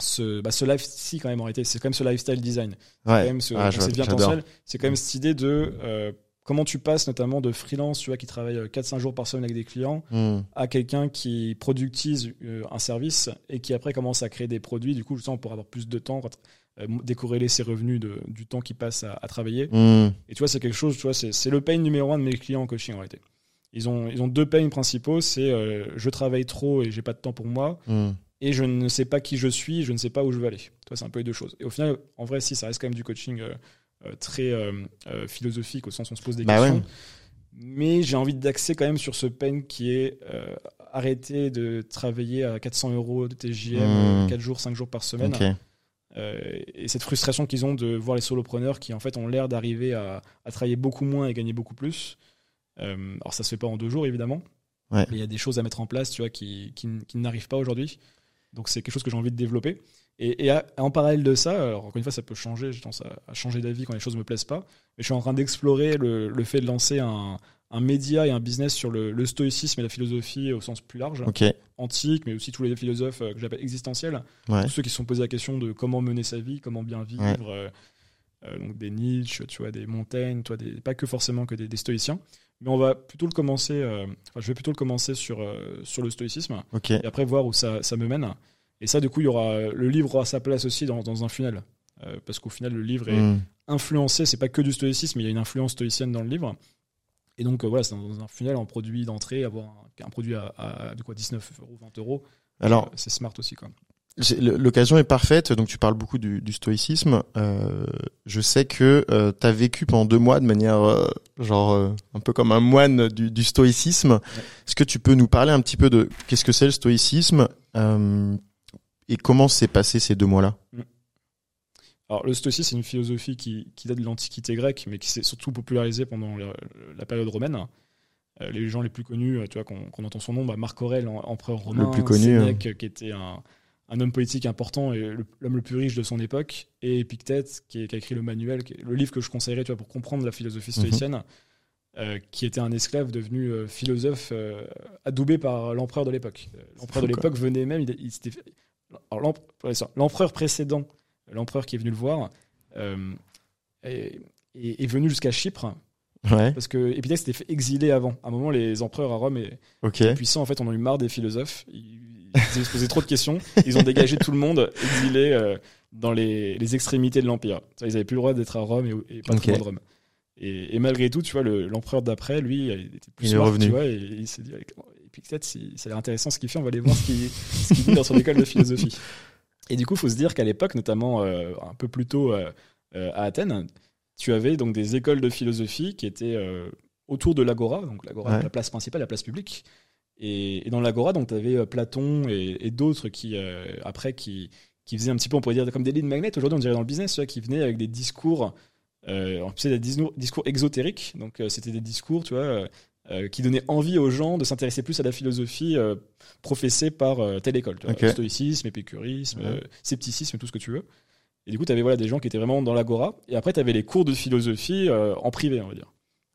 ce, bah, ce life, si quand même en réalité, c'est quand même ce lifestyle design. C'est quand même ce, Ah, quand je- c'est bien j'adore. potentiel. C'est quand même cette idée de euh, comment tu passes notamment de freelance, tu vois, qui travaille 4-5 jours par semaine avec des clients, Hmm. à quelqu'un qui productise euh, un service et qui après commence à créer des produits. Du coup, justement, pour avoir plus de temps, euh, décorréler ses revenus de, du temps qu'il passe à, à travailler. Hmm. Et tu vois, c'est quelque chose, tu vois, c'est c'est le pain numéro un de mes clients en coaching en réalité. Ils ont, ils ont deux pains principaux, c'est euh, je travaille trop et j'ai pas de temps pour moi, Hmm. Et je ne sais pas qui je suis, je ne sais pas où je veux aller. Tu vois, c'est un peu les deux choses. Et au final, en vrai, si, ça reste quand même du coaching euh, euh, très euh, euh, philosophique, au sens où on se pose des Bah questions. ouais. Mais j'ai envie d'axer quand même sur ce pain qui est arrêter de travailler à 400 euros de TJM, Mmh. 4 jours, 5 jours par semaine. Et cette frustration qu'ils ont de voir les solopreneurs qui en fait ont l'air d'arriver à, à travailler beaucoup moins et gagner beaucoup plus. Alors ça se fait pas en deux jours évidemment, Ouais. mais il y a des choses à mettre en place, tu vois, qui, qui, qui n'arrivent pas aujourd'hui. Donc c'est quelque chose que j'ai envie de développer. Et, et à- en parallèle de ça, alors encore une fois ça peut changer, j'ai tendance à, à changer d'avis quand les choses me plaisent pas, mais je suis en train d'explorer le, le fait de lancer un, un média et un business sur le, le stoïcisme et la philosophie au sens plus large, Ok. antique, mais aussi tous les philosophes euh, que j'appelle existentiels Ouais. tous ceux qui se sont posés la question de comment mener sa vie, comment bien vivre, Ouais. euh, euh, donc des Nietzsche, tu vois, des Montaigne, tu vois, des, pas que forcément que des, des stoïciens, mais on va plutôt le commencer, euh, enfin, je vais plutôt le commencer sur, euh, sur le stoïcisme et après voir où ça, ça me mène. Et ça, du coup, il y aura le livre aura sa place aussi dans, dans un funnel, Euh, parce qu'au final, le livre est Hmm. influencé, c'est pas que du stoïcisme, il y a une influence stoïcienne dans le livre. Et donc, euh, voilà, c'est dans un funnel en produit d'entrée, avoir un, un produit à, à, de quoi 19 euros, 20 euros. Alors, Euh, c'est smart aussi, le- L'occasion est parfaite, donc tu parles beaucoup du, du stoïcisme. Euh, je sais que tu as vécu pendant deux mois de manière euh, genre euh, un peu comme un moine du, du stoïcisme. Est-ce que tu peux nous parler un petit peu de qu'est-ce que c'est le stoïcisme euh, et comment s'est passé ces deux mois-là? Alors, le stoïcisme, c'est une philosophie qui, qui date de l'Antiquité grecque, mais qui s'est surtout popularisée pendant le- la période romaine. Euh, les gens les plus connus, euh, tu vois, qu'on qu'on entend son nom, bah, Marc Aurèle, em- empereur romain, plus connu, Sénèque, euh, qui était un, un homme politique important et l'homme le plus riche de son époque, et Épictète, qui, est- qui a écrit le manuel, qui est le livre que je conseillerais, tu vois, pour comprendre la philosophie Mhm. stoïcienne, euh, qui était un esclave devenu euh, philosophe, euh, adoubé par l'empereur de l'époque. L'empereur de l'époque venait même, il, l'empereur précédent, l'empereur qui est venu le voir, est, venu jusqu'à Chypre Ouais. parce que Épictète s'était fait exiler avant. À un moment, les empereurs à Rome et les puissants en fait en ont eu marre des philosophes. Ils, ils se posaient trop de questions. Ils ont dégagé tout le monde, exilé euh, dans les, les extrémités de l'empire. Ils avaient plus le droit d'être à Rome et, et pas trop de Rome. Et, et malgré tout, tu vois, le- l'empereur d'après, lui, il était plus Il est revenu. tu vois, et il s'est dit, si- ça a l'air intéressant ce qu'il fait, on va aller voir ce qu'il qu'il dit dans son école de philosophie. Et du coup, il faut se dire qu'à l'époque, notamment euh, un peu plus tôt euh, euh, à Athènes, tu avais donc des écoles de philosophie qui étaient euh, autour de l'agora, donc l'agora, Ouais. la place principale, la place publique. Et, et dans l'agora, donc tu avais Platon et, et d'autres qui euh, après qui qui faisaient un petit peu, on pourrait dire comme des lignes magnètes. Aujourd'hui, on dirait dans le business, tu vois, qui venaient avec des discours, euh, des discours, exotériques. Donc euh, c'était des discours, tu vois. euh, euh, qui donnaient envie aux gens de s'intéresser plus à la philosophie euh, professée par euh, telle école. Tu vois, Ok. Stoïcisme, épicurisme, Ouais. euh, scepticisme, tout ce que tu veux. Et du coup, tu avais voilà, des gens qui étaient vraiment dans l'agora. Et après, tu avais les cours de philosophie euh, en privé, on va dire.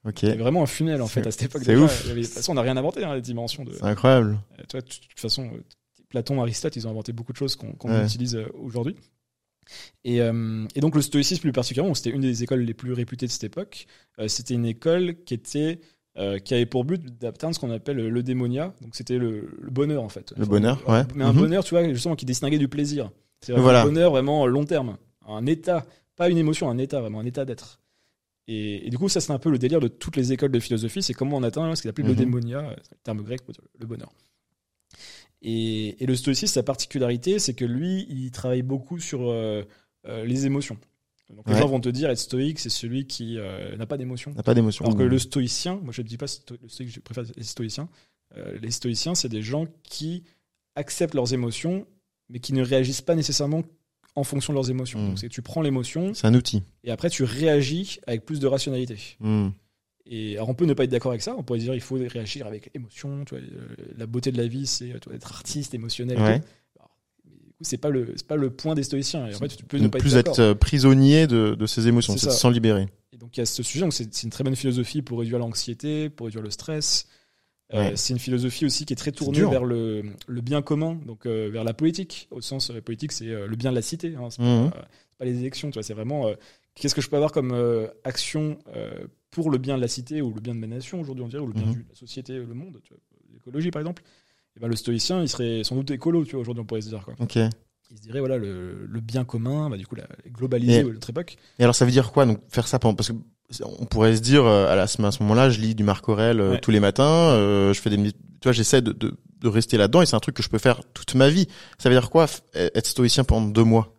Avait vraiment un funnel, en fait, à cette époque. c'est ouf. Avait- De toute façon, on n'a rien inventé, hein, les dimensions de. C'est incroyable. Euh, tu vois, de toute façon, euh, Platon, Aristote, ils ont inventé beaucoup de choses qu'on Ouais. utilise euh, aujourd'hui. Et, euh, et donc le stoïcisme plus particulièrement, c'était une des écoles les plus réputées de cette époque. Euh, c'était une école qui était euh, qui avait pour but d'atteindre ce qu'on appelle le démonia. Donc c'était le, le bonheur en fait. Le bonheur, ouais. Mais un Mhm. bonheur, tu vois, justement, qui distinguait du plaisir. C'est Voilà. un bonheur vraiment long terme, un état, pas une émotion, un état, vraiment un état d'être. Et, et du coup, ça c'est un peu le délire de toutes les écoles de philosophie, c'est comment on atteint ce qu'il appelle Mhm. le démonia, euh, terme grec pour le bonheur. Et, et le stoïcisme, sa particularité, c'est que lui, il travaille beaucoup sur euh, euh, les émotions. Donc les gens vont te dire être stoïque, c'est celui qui euh, n'a pas d'émotions. N'a pas d'émotion. Alors que le stoïcien, moi je ne dis pas sto- le stoïque, je préfère les stoïciens, les stoïciens, c'est des gens qui acceptent leurs émotions, mais qui ne réagissent pas nécessairement en fonction de leurs émotions. Mm. Donc, c'est tu prends l'émotion C'est un outil. et après tu réagis avec plus de rationalité. Hmm. Et alors on peut ne pas être d'accord avec ça, on pourrait dire il faut réagir avec émotion, tu vois, la beauté de la vie c'est être artiste, émotionnel. Ouais. c'est pas le pas le point des stoïciens. Et en fait, tu peux ne pas plus être euh, prisonnier de, de ses émotions, C'est s'en libérer. Et donc il y a ce sujet, donc c'est une très bonne philosophie pour réduire l'anxiété, pour réduire le stress. Euh, Ouais. c'est une philosophie aussi qui est très tournée vers le, le bien commun, donc euh, vers la politique. Au sens euh, politique, c'est euh, le bien de la cité. Hein, c'est pas, c'est pas les élections, tu vois. C'est vraiment qu'est-ce que je peux avoir comme action pour le bien de la cité ou le bien de ma nation aujourd'hui, on dirait, ou le bien Mhm. de la société, le monde, l'écologie par exemple. Et ben, le stoïcien, il serait sans doute écolo, tu vois. Aujourd'hui, on pourrait se dire quoi. Ok. Il se dirait voilà le, le bien commun, bah, du coup la globaliser Et- notre époque. Et alors ça veut dire quoi donc faire ça pendant parce que on pourrait se dire euh, à, la, à ce moment-là je lis du Marc Aurèle euh, Ouais. tous les matins euh, je fais des tu vois j'essaie de, de, de rester là-dedans et c'est un truc que je peux faire toute ma vie ça veut dire quoi f- être stoïcien pendant deux mois?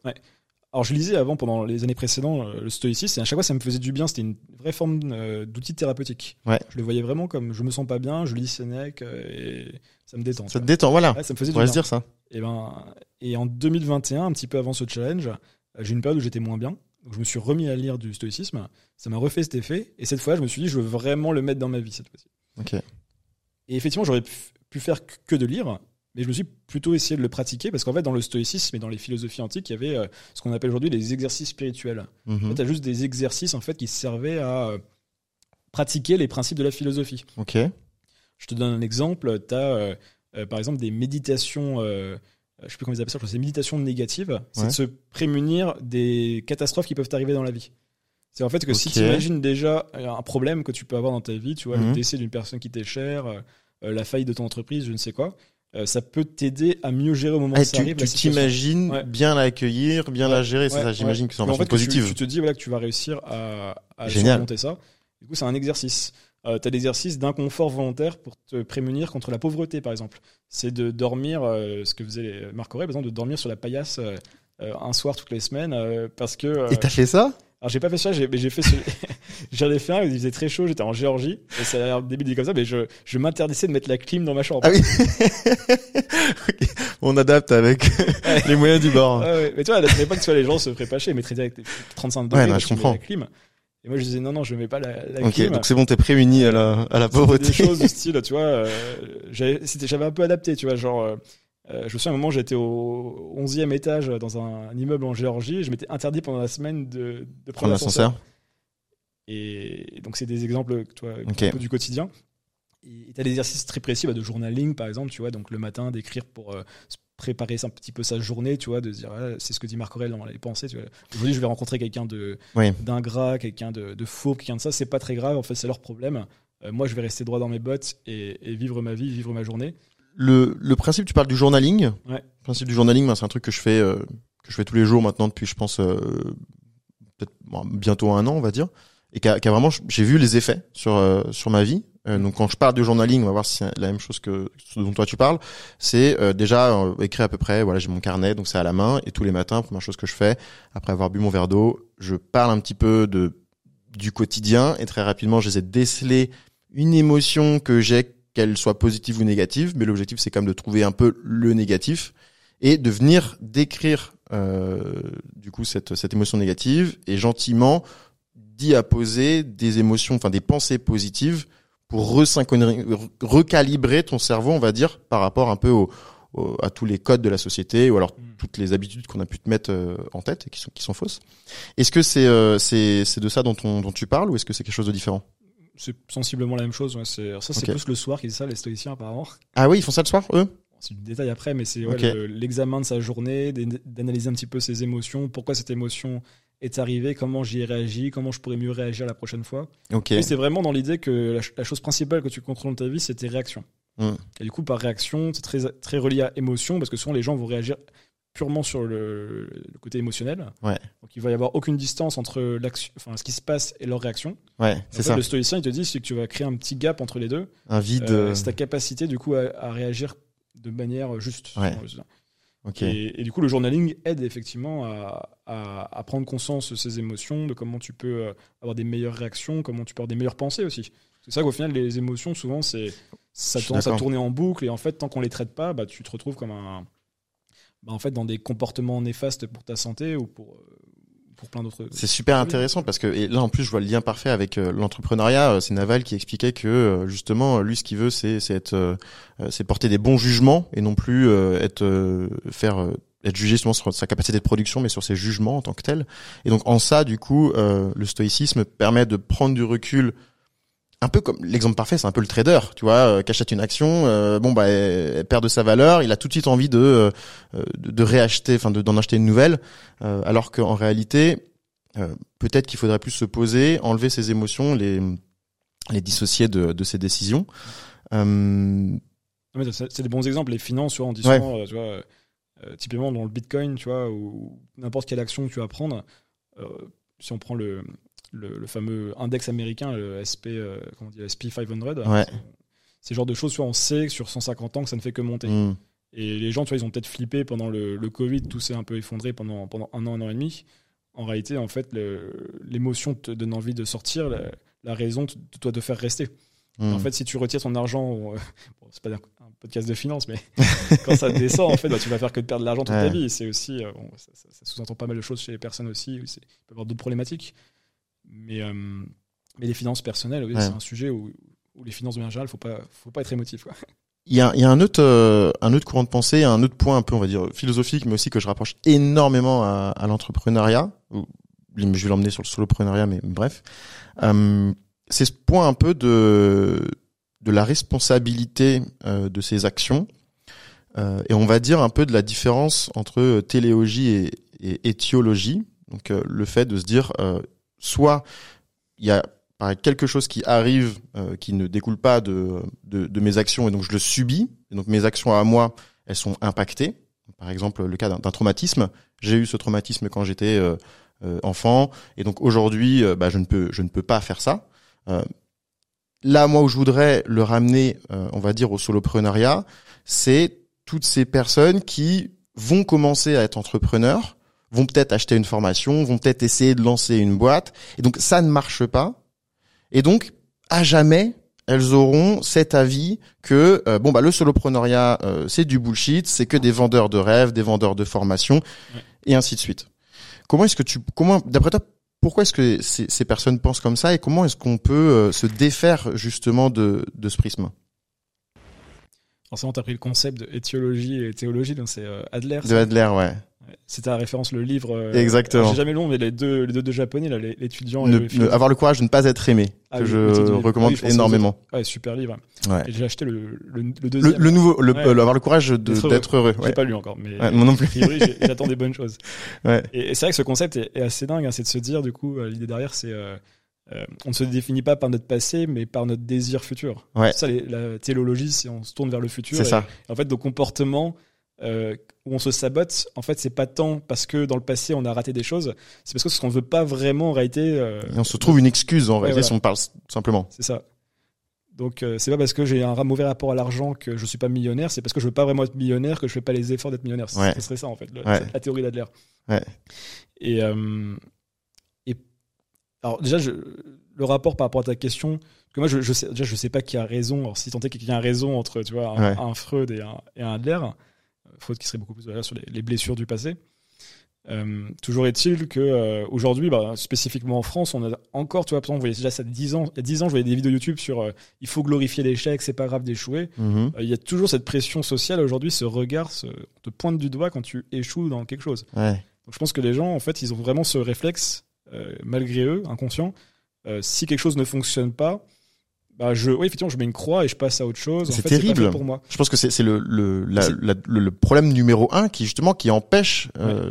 Alors je lisais avant, pendant les années précédentes, le stoïcisme, et à chaque fois ça me faisait du bien, c'était une vraie forme d'outil thérapeutique. Ouais. Je le voyais vraiment comme je me sens pas bien, je lis Sénèque et ça me détend. ça te détend voilà Ouais, ça me faisait on du pourrait bien. se dire ça Et, ben, et en 2021, un petit peu avant ce challenge, j'ai eu une période où j'étais moins bien. Donc je me suis remis à lire du stoïcisme, ça m'a refait cet effet, et cette fois je me suis dit je veux vraiment le mettre dans ma vie cette fois-ci. Et effectivement j'aurais pu faire que de lire, mais je me suis plutôt essayé de le pratiquer, parce qu'en fait dans le stoïcisme et dans les philosophies antiques, il y avait euh, ce qu'on appelle aujourd'hui les exercices spirituels. En fait, t'as juste des exercices en fait qui servaient à euh, pratiquer les principes de la philosophie. ok Je te donne un exemple. Tu as par exemple des méditations, euh, je sais plus comment ils appellent ça, je crois que c'est des méditations négatives. C'est Ouais. de se prémunir des catastrophes qui peuvent t'arriver dans la vie. C'est en fait que si tu imagines déjà euh, un problème que tu peux avoir dans ta vie, tu vois, Mhm. le décès d'une personne qui t'est chère, euh, euh, la faillite de ton entreprise, je ne sais quoi, euh, ça peut t'aider à mieux gérer au moment Ah, où ça tu arrive. tu t'imagines Ouais. bien l'accueillir bien la gérer c'est ça j'imagine que c'est en version fait, que tu- positive Tu, te dis voilà, que tu vas réussir à, à surmonter ça. Du coup, c'est un exercice. Euh, tu as l'exercice d'inconfort volontaire pour te prémunir contre la pauvreté, par exemple. C'est de dormir, euh, ce que faisait Marc Aurèle, par exemple, de dormir sur la paillasse euh, un soir toutes les semaines, euh, parce que. et t'as fait ça? Alors, j'ai pas fait ça, j'ai, mais j'ai fait ce... J'en ai fait un, il faisait très chaud, j'étais en Géorgie, et ça a l'air débile comme ça, mais je, je m'interdisais de mettre la clim dans ma chambre. Ah oui. On adapte avec les moyens du bord Ouais, ouais. Mais tu vois, à notre époque, tu vois, les gens se feraient pas chier, ils mettraient direct 35 degrés, Ouais, non, je comprends. la clim. Et moi, je disais, non, non, je mets pas la, la ok clim. donc c'est bon t'es prémuni à la à la pauvreté des choses du style, tu vois, euh, j'avais un peu adapté, tu vois, genre, euh, euh, je me souviens à un moment, j'étais au 11e étage dans un, immeuble en Géorgie, et je m'étais interdit pendant la semaine de, de prendre l'ascenseur. Et donc, c'est des exemples, tu vois, Ok. un peu du quotidien. Et t'as des exercices très précis bah, de journaling, par exemple, tu vois, donc le matin, d'écrire pour euh, préparer un petit peu sa journée, tu vois, de se dire, ah, c'est ce que dit Marc Aurèle dans les pensées, tu vois. Aujourd'hui, je vais rencontrer quelqu'un de Oui. d'ingrat, quelqu'un de, de faux, quelqu'un de ça, c'est pas très grave, en fait, c'est leur problème. Euh, moi, je vais rester droit dans mes bottes et, et vivre ma vie, vivre ma journée. le, le principe, tu parles du journaling. Ouais. Le principe du journaling, ben, c'est un truc que je fais, euh, que je fais tous les jours maintenant depuis, je pense, euh, peut-être bon, bientôt un an, on va dire, et qui a, vraiment, j'ai vu les effets sur sur ma vie. Euh, donc quand je parle de journaling, on va voir si c'est la même chose que ce dont toi tu parles. C'est euh, déjà euh, écrire à peu près. Voilà, j'ai mon carnet, donc c'est à la main, et tous les matins, première chose que je fais, après avoir bu mon verre d'eau, je parle un petit peu de du quotidien, et très rapidement, j'essaie de déceler une émotion que j'ai qu'elle soit positive ou négative, mais l'objectif c'est quand même de trouver un peu le négatif et de venir décrire euh, du coup cette, cette émotion négative et gentiment d'y apposer des émotions, enfin des pensées positives pour recalibrer ton cerveau, on va dire, par rapport un peu au, au- à tous les codes de la société ou alors Mm. toutes les habitudes qu'on a pu te mettre euh, en tête et qui sont, qui sont fausses. Est-ce que c'est euh, c'est c'est de ça dont, on, dont tu parles ou est-ce que c'est quelque chose de différent? C'est sensiblement la même chose. Ouais, ça, c'est plus le soir qu'ils disent ça, les stoïciens, apparemment. Ah oui, ils font ça le soir, eux? C'est du détail après, mais c'est ouais, Ok. le- l'examen de sa journée, d'an- d'analyser un petit peu ses émotions, pourquoi cette émotion est arrivée, comment j'y ai réagi, comment je pourrais mieux réagir la prochaine fois. Ok. Et c'est vraiment dans l'idée que la, ch- la chose principale que tu contrôles dans ta vie, c'est tes réactions. Mm. Et du coup, par réaction, c'est très, très relié à émotion, parce que souvent les gens vont réagir purement sur le, le côté émotionnel. Ouais. Donc il va y avoir aucune distance entre enfin, ce qui se passe et leur réaction. Ouais, c'est ça. Le stoïcien, il te dit, c'est que tu vas créer un petit gap entre les deux. Un vide. Euh, euh, c'est ta capacité du coup à, à réagir de manière juste. Ouais. Et, et du coup, le journaling aide effectivement à, à- à prendre conscience de ses émotions, de comment tu peux euh, avoir des meilleures réactions, comment tu peux avoir des meilleures pensées aussi. C'est ça qu'au final, les émotions, souvent, c'est ça tendance à tourner en boucle et en fait tant qu'on les traite pas bah, tu te retrouves comme un bah, en fait dans des comportements néfastes pour ta santé ou pour euh, pour plein d'autres C'est super intéressant parce que et là en plus je vois le lien parfait avec euh, l'entrepreneuriat. Euh, C'est Naval qui expliquait que euh, justement lui ce qu'il veut c'est c'est être c'est porter des bons jugements et non plus euh, être euh, faire euh, être jugé justement sur sa capacité de production mais sur ses jugements en tant que tel. Et donc en ça du coup euh, le stoïcisme permet de prendre du recul un peu comme l'exemple parfait, c'est un peu le trader, tu vois, euh, qui achète une action, euh, bon bah elle, elle perd de sa valeur, il a tout de suite envie de euh, de, de réacheter, enfin de- d'en acheter une nouvelle, alors qu'en réalité, peut-être qu'il faudrait plus se poser, enlever ses émotions, les les dissocier de, de ses décisions. C'est des bons exemples. Les finances, tu vois, Ouais. souvent, euh, tu vois, typiquement dans le Bitcoin, tu vois, ou n'importe quelle action que tu vas prendre, si on prend le, le, le fameux index américain, le SP, euh, comment on dit, SP 500, Ouais. c'est- c'est le genre de choses, vois, on sait que sur 150 ans que ça ne fait que monter. hmm, Et les gens, tu vois, ils ont peut-être flippé pendant le, le Covid, tout s'est un peu effondré pendant, pendant un an, un an et demi. En réalité, en fait, l'émotion te donne envie de sortir, la, la raison te doit te faire rester. hmm. En fait, si tu retires ton argent, euh, bon, c'est pas un un podcast de finance, mais quand ça descend, en fait, bah, tu vas faire que de perdre de l'argent toute Ouais. ta vie. C'est aussi, euh, bon, ça, ça- ça sous-entend pas mal de choses chez les personnes aussi. Il peut y avoir d'autres problématiques. Mais, euh, mais les finances personnelles, oui, Ouais. c'est un sujet où, où les finances de manière générale, faut pas, faut pas être émotif. Quoi. Il y a, il y a un autre euh, un autre courant de pensée, un autre point un peu on va dire philosophique, mais aussi que je rapproche énormément à, à l'entrepreneuriat. Je vais l'emmener sur le soloprenariat, mais bref. Euh, c'est ce point un peu de de la responsabilité euh, de ses actions euh, et on va dire un peu de la différence entre téléologie et, et étiologie. Donc euh, le fait de se dire euh, soit il y a quelque chose qui arrive euh, qui ne découle pas de, de de mes actions et donc je le subis et donc mes actions à moi elles sont impactées. Par exemple le cas d'un traumatisme, j'ai eu ce traumatisme quand j'étais euh, euh, enfant et donc aujourd'hui euh, bah, je ne peux je ne peux pas faire ça. Euh, là moi où je voudrais le ramener on va dire au soloprenariat, c'est toutes ces personnes qui vont commencer à être entrepreneurs, vont peut-être acheter une formation, vont peut-être essayer de lancer une boîte, et donc ça ne marche pas. Et donc, à jamais, elles auront cet avis que euh, bon bah le soloprenariat euh, c'est du bullshit, c'est que des vendeurs de rêves, des vendeurs de formation, Ouais. et ainsi de suite. Comment est-ce que tu, comment, d'après toi, pourquoi est-ce que ces, ces personnes pensent comme ça, et comment est-ce qu'on peut euh, se défaire justement de, de ce prisme? Forcément, tu as pris le concept de étiologie et théologie, donc c'est euh, Adler. de Adler, ouais. C'était la référence, le livre. euh, Exactement. J'ai jamais lu, mais les deux, les deux, deux japonais, là, l'étudiant le avoir le courage de ne pas être aimé, Ah que oui, je recommande Oui, je pense aux énormément. Ouais, super livre. Ouais. Et j'ai acheté le, le, deuxième. le nouveau, le, Ouais. avoir le courage D'être heureux. Je l'ai pas lu encore, mais moi non plus. j'attends des bonnes choses. Ouais. Et, et c'est vrai que ce concept est, est assez dingue, hein, c'est de se dire, du coup, euh, l'idée derrière, c'est euh, euh, on ne se définit pas par notre passé, mais par notre désir futur. Ouais. Ça, les- la théologie, c'est on se tourne vers le futur. C'est ça. En fait, nos comportements euh, où on se sabote, en fait, c'est pas tant parce que dans le passé on a raté des choses, c'est parce que ce qu'on veut pas vraiment en réalité. euh, Et on se trouve une excuse en Ouais, réalité voilà. si on parle simplement. C'est ça. Donc euh, c'est pas parce que j'ai un mauvais rapport à l'argent que je suis pas millionnaire, c'est parce que je veux pas vraiment être millionnaire que je fais pas les efforts d'être millionnaire. Ouais. Ce serait ça en fait, le- Ouais. la théorie d'Adler. Et, euh, et alors déjà je, le rapport par rapport à ta question, parce que moi je, je sais déjà je sais pas qui a raison. Alors si tant est qu'il y a raison entre tu vois un, Freud et un, et un Adler, Freud qui serait beaucoup plus sur les, les blessures du passé. Euh, toujours est-il que euh, aujourd'hui, bah, spécifiquement en France, on a encore, tu vois, vous voyez déjà ça 10 ans, il y a 10 ans, je voyais des vidéos YouTube sur euh, il faut glorifier l'échec, c'est pas grave d'échouer. Mhm. Il y a toujours cette pression sociale aujourd'hui, ce regard ce, te pointe du doigt quand tu échoues dans quelque chose. Ouais. Donc je pense que les gens, en fait, ils ont vraiment ce réflexe, malgré eux, inconscient. Si quelque chose ne fonctionne pas, bah je, oui, effectivement, je mets une croix et je passe à autre chose. C'est terrible. pour moi. Je pense que c'est le le, la- C'est- la- le le problème numéro un qui justement qui empêche euh,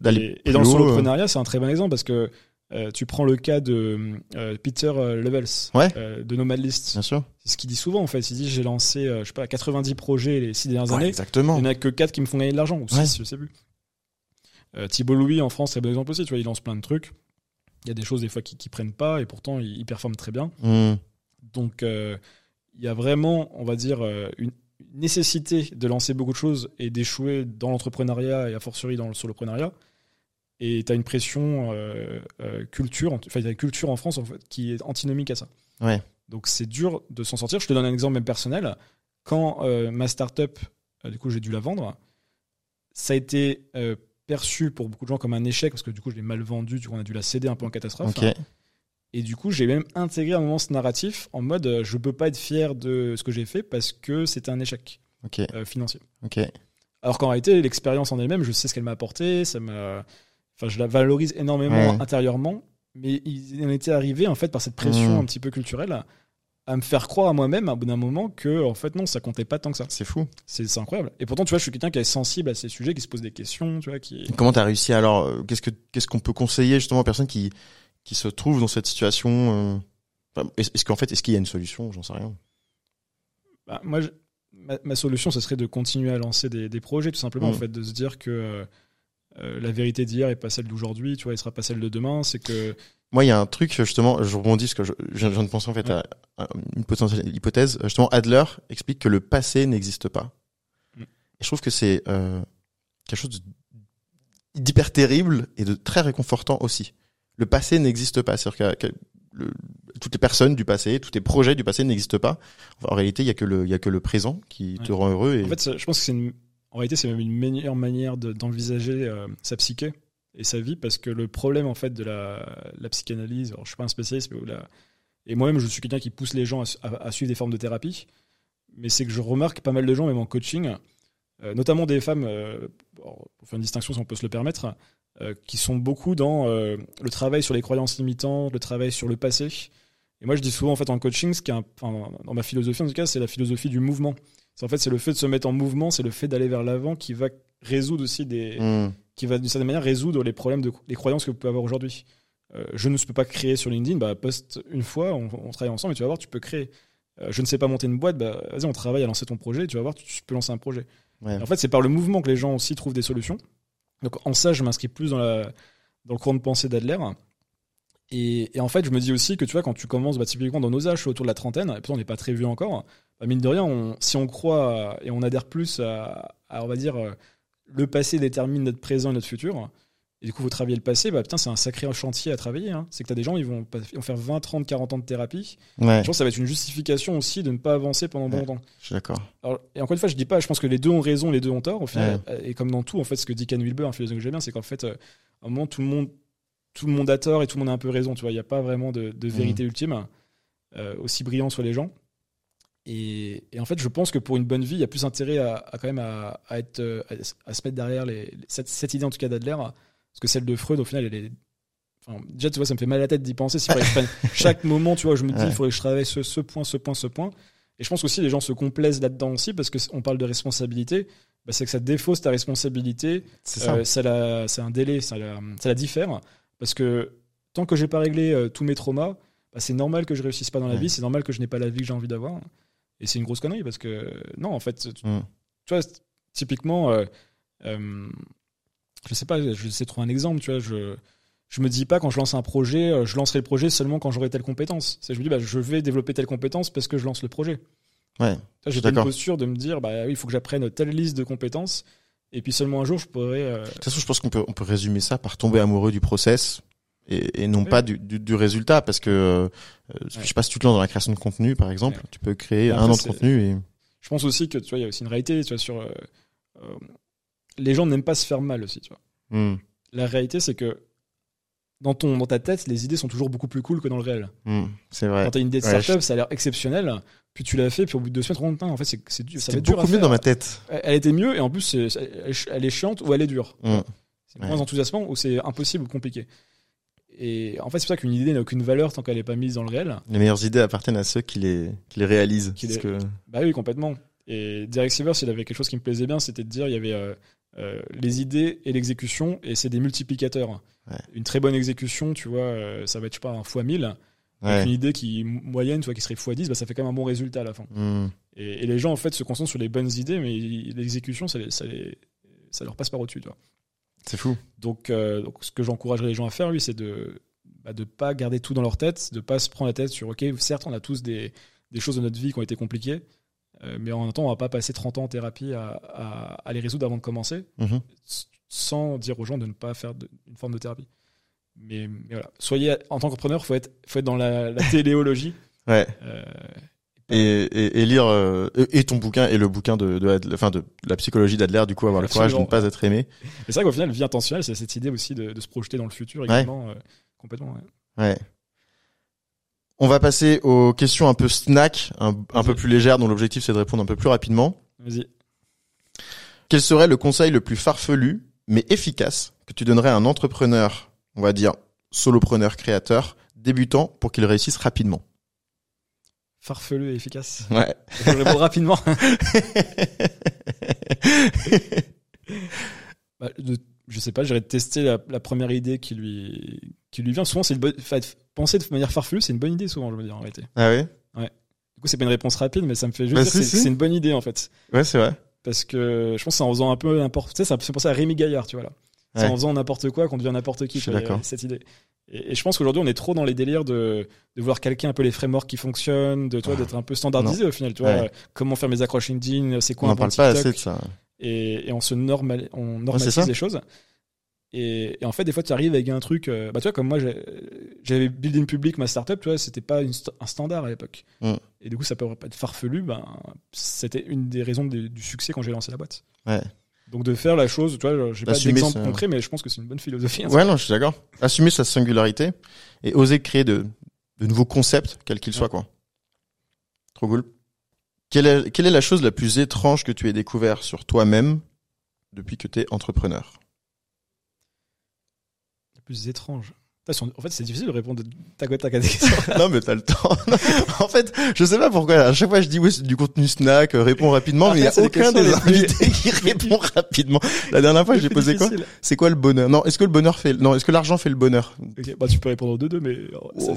d'aller Et, dans le haut, euh. soloprenariat, c'est un très bon exemple parce que euh, tu prends le cas de euh, Peter Levels Ouais. de Nomad List. Bien sûr. C'est ce qu'il dit souvent en fait. Il dit j'ai lancé je sais pas 90 projets les six dernières Ouais, années. Il exactement. n'y en a que 4 qui me font gagner de l'argent ou 6, Ouais. je sais plus. Thibault Louis en France, c'est un bon exemple aussi. Tu vois, il lance plein de trucs. Il y a des choses des fois qui, qui prennent pas et pourtant il, il performe très bien. Mhm. Donc euh, il y a vraiment, on va dire, euh, une nécessité de lancer beaucoup de choses et d'échouer dans l'entrepreneuriat et a fortiori dans le soloprenariat. Et tu as une pression euh, euh, culture, enfin, il y a une culture en France en fait, qui est antinomique à ça. Ouais. Donc c'est dur de s'en sortir. Je te donne un exemple même personnel. Quand euh, ma startup, du coup, j'ai dû la vendre, ça a été perçu pour beaucoup de gens comme un échec parce que du coup, je l'ai mal vendu. Du coup, on a dû la céder un peu en catastrophe. Ok. Et du coup, j'ai même intégré un moment ce narratif en mode euh, je peux pas être fier de ce que j'ai fait parce que c'était un échec Ok. euh, financier. Alors qu'en réalité, l'expérience en elle-même, je sais ce qu'elle m'a apporté, ça m'a, enfin, je la valorise énormément Ouais. intérieurement. Mais il en était arrivé en fait par cette pression Mhm. un petit peu culturelle à me faire croire à moi-même à bout d'un moment que en fait non, ça comptait pas tant que ça. C'est fou. C'est c'est incroyable. Et pourtant, tu vois, je suis quelqu'un qui est sensible à ces sujets, qui se pose des questions, tu vois, qui. Comment t'as réussi alors euh, Qu'est-ce que qu'est-ce qu'on peut conseiller justement aux personnes qui qui se trouvent dans cette situation euh, Est-ce qu'en fait est-ce qu'il y a une solution? J'en sais rien. Bah, moi, je- ma, ma solution, ce serait de continuer à lancer des, des projets, tout simplement, en fait, de se dire que euh, euh, la vérité d'hier est pas celle d'aujourd'hui, tu vois, elle sera pas celle de demain. C'est que Moi, il y a un truc justement. Je rebondis parce que je, je viens de penser en fait Ouais. à, à une potentielle hypothèse. Justement, Adler explique que le passé n'existe pas. Mm. Et je trouve que c'est euh, quelque chose d'hyper terrible et de très réconfortant aussi. Le passé n'existe pas. C'est-à-dire que, que le- toutes les personnes du passé, tous les projets du passé n'existent pas. Enfin, en réalité, il y a que le, il y a que le présent qui te rend heureux. Et... En fait, je pense que c'est une... en réalité, c'est même une meilleure manière de- d'envisager euh, sa psyché et sa vie, parce que le problème en fait de la, la psychanalyse, alors je suis pas un spécialiste, mais la... et moi-même, je suis quelqu'un qui pousse les gens à, su- à- à suivre des formes de thérapie, mais c'est que je remarque pas mal de gens, même en coaching, notamment des femmes, euh, pour faire une distinction si on peut se le permettre, euh, qui sont beaucoup dans euh, le travail sur les croyances limitantes, le travail sur le passé. Et moi, je dis souvent en fait en coaching, ce qui est un- enfin, dans ma philosophie en tout cas, c'est la philosophie du mouvement. C'est en fait c'est le fait de se mettre en mouvement, c'est le fait d'aller vers l'avant qui va résoudre aussi des, Mm. qui va d'une certaine manière résoudre les problèmes de les croyances que vous pouvez avoir aujourd'hui. Euh, je ne peux pas créer sur LinkedIn, bah poste une fois, on, on travaille ensemble et tu vas voir, tu peux créer. Euh, je ne sais pas monter une boîte, bah vas-y, on travaille à lancer ton projet, et tu vas voir, tu, tu peux lancer un projet. En fait, c'est par le mouvement que les gens aussi trouvent des solutions. Donc en ça, je m'inscris plus dans le courant de pensée d'Adler. Et, en fait, je me dis aussi que tu vois, quand tu commences, bah, typiquement dans nos âges, autour de la trentaine, et pourtant on n'est pas très vieux encore, bah, mine de rien, si on croit et on adhère plus à, à, on va dire, euh, le passé détermine notre présent et notre futur, et du coup, vous travaillez le passé, bah putain, c'est un sacré chantier à travailler. Hein. C'est que tu as des gens, ils vont, pas- ils vont faire 20, 30, 40 ans de thérapie. Ouais, Je pense que ça va être une justification aussi de ne pas avancer pendant Ouais. longtemps. je suis d'accord. Alors, et encore une fois, je dis pas, je pense que les deux ont raison, les deux ont tort. Au final, et comme dans tout, en fait, ce que dit Ken Wilber, un philosophe que j'aime bien, c'est qu'en fait, euh, à un moment, tout le monde, tout le monde a tort et tout le monde a un peu raison. Tu vois, il n'y a pas vraiment de, de vérité ultime, euh, aussi brillant soient les gens. Et, et en fait, je pense que pour une bonne vie, il y a plus intérêt à, à quand même à, à être, euh, à, à se mettre derrière les, cette, cette idée en tout cas d'Adler, parce que celle de Freud, au final, elle est Enfin, déjà, tu vois, ça me fait mal à la tête d'y penser. Chaque moment, tu vois, je me dis, il faudrait que je travaille ce, ce point, ce point, ce point. Et je pense aussi les gens se complaisent là-dedans aussi parce que on parle de responsabilité. Bah, c'est que ça défausse ta responsabilité. C'est ça. Euh, ça la- c'est un délai, ça la, ça la diffère. Parce que tant que j'ai pas réglé euh, tous mes traumas, bah, c'est normal que je réussisse pas dans la Ouais. vie. C'est normal que je n'ai pas la vie que j'ai envie d'avoir. Et c'est une grosse connerie parce que non, en fait, tu, tu vois, typiquement, euh, euh, je sais pas, je sais trouver un exemple. Tu vois, je je me dis pas quand je lance un projet, euh, je lancerai le projet seulement quand j'aurai telle compétence. C'est je me dis bah je vais développer telle compétence parce que je lance le projet. Ouais. J'ai une posture de me dire bah oui, il faut que j'apprenne telle liste de compétences et puis seulement un jour je pourrai. euh, De toute façon, je pense qu'on peut, on peut résumer ça par tomber amoureux du process et, et non pas du, du, du résultat, parce que euh, je sais pas si tu te lances dans la création de contenu, par exemple, Ouais. tu peux créer Et un an de contenu et Je pense aussi que tu vois il y a aussi une réalité tu vois sur euh, les gens n'aiment pas se faire mal aussi tu vois. Hmm, La réalité c'est que dans ton dans ta tête les idées sont toujours beaucoup plus cool que dans le réel. hmm, c'est vrai. Quand t'as une idée de Ouais, startup, ça a l'air exceptionnel. Puis tu l'as fait, puis au bout de deux semaines, tu te rends en fait, c'est, c'est dur. Ça va C'est être dur beaucoup mieux faire. dans ma tête. Elle était mieux, et en plus, c'est- elle est chiante ou elle est dure. Hmm. C'est Ouais. moins enthousiasmant ou c'est impossible ou compliqué. Et en fait, c'est pour ça qu'une idée n'a aucune valeur tant qu'elle n'est pas mise dans le réel. Les meilleures idées appartiennent à ceux qui les, qui les réalisent. Qui Parce les- que, Bah oui, complètement. Et Derek Sivers, il avait quelque chose qui me plaisait bien, c'était de dire il y avait euh, euh, les idées et l'exécution, et c'est des multiplicateurs. Ouais. Une très bonne exécution, tu vois, euh, ça va être, je sais pas, un fois 1000. ouais. Avec une idée qui est moyenne, tu vois, qui serait x 10, bah, ça fait quand même un bon résultat à la fin. Hmm, Et, et les gens, en fait, se concentrent sur les bonnes idées, mais l'exécution, ça, les- ça, les- ça leur passe par au-dessus, tu vois. c'est fou. Donc, euh, donc, ce que j'encouragerais les gens à faire, lui, c'est de bah, de pas garder tout dans leur tête, de pas se prendre la tête sur, ok, certes, on a tous des, des choses de notre vie qui ont été compliquées, mais en même temps, on va pas passer 30 ans en thérapie à, à, à les résoudre avant de commencer, s- sans dire aux gens de ne pas faire de- une forme de thérapie. Mais, mais voilà, soyez en tant qu'entrepreneur, faut être, faut être dans la, la téléologie. Ouais. Euh, Et, et, et lire euh, et ton bouquin et le bouquin de, de, enfin de la psychologie d'Adler du coup avoir le courage de ne Absolument. pas être aimé. c'est vrai qu'au final, vie intentionnelle, c'est cette idée aussi de, de se projeter dans le futur également, euh, complètement. ouais. Ouais. On va passer aux questions un peu snack, un, un peu plus légères, dont l'objectif c'est de répondre un peu plus rapidement. Vas-y. Quel serait le conseil le plus farfelu mais efficace que tu donnerais à un entrepreneur, on va dire solopreneur créateur, débutant pour qu'il réussisse rapidement? Farfelu et efficace. Ouais. Je vais répondre rapidement. Bah, de- je sais pas, j'irais tester la, la première idée qui lui, qui lui vient. Souvent, c'est une bonne, penser de manière farfelue, c'est une bonne idée, souvent, je veux dire, en réalité. Ah oui? Du coup, c'est pas une réponse rapide, mais ça me fait juste Bah, dire si, que c'est si. c'est une bonne idée, en fait. Ouais, c'est vrai. Parce que je pense que c'est en faisant un peu n'importe, tu sais, ça me fait penser à Rémi Gaillard, tu vois, là. C'est Ouais. en faisant n'importe quoi qu'on devient n'importe qui, tu vois, d'accord. cette idée. Et, et je pense qu'aujourd'hui, on est trop dans les délires de, de voir calquer un peu les frameworks qui fonctionnent, de toi, d'être un peu standardisé au final, tu vois. Ouais. euh, Comment faire mes accroches LinkedIn, c'est On quoi un n'en bon parle pas assez de ça. Et, et on se normal, on normalise ça. les choses. Et, et en fait, des fois, tu arrives avec un truc, euh, bah, tu vois, comme moi, j'avais Building Public, ma startup, tu vois, c'était pas une un standard à l'époque. Et du coup, ça peut pas être farfelu, ben, c'était une des raisons de- du succès quand j'ai lancé la boîte. Ouais. Donc, de faire la chose, tu vois, j'ai pas d'exemple concret, mais je pense que c'est une bonne philosophie. hein. Ouais, non, je suis d'accord. Assumer sa singularité et oser créer de, de nouveaux concepts, quels qu'ils soient, quoi. Trop cool. Quelle est, quelle est la chose la plus étrange que tu aies découvert sur toi-même depuis que tu es entrepreneur? La plus étrange. En fait, c'est difficile de répondre tac au tac à des questions. Non, mais t'as le temps. en fait, je sais pas pourquoi. À chaque fois, je dis oui, c'est du contenu snack, euh, réponds rapidement, mais il y a aucun des invités qui répond rapidement. La dernière fois, j'ai posé quoi? C'est quoi le bonheur? Non, est-ce que le bonheur fait Non, est-ce que l'argent fait le bonheur? Bah, tu peux répondre aux deux, deux, mais. euh,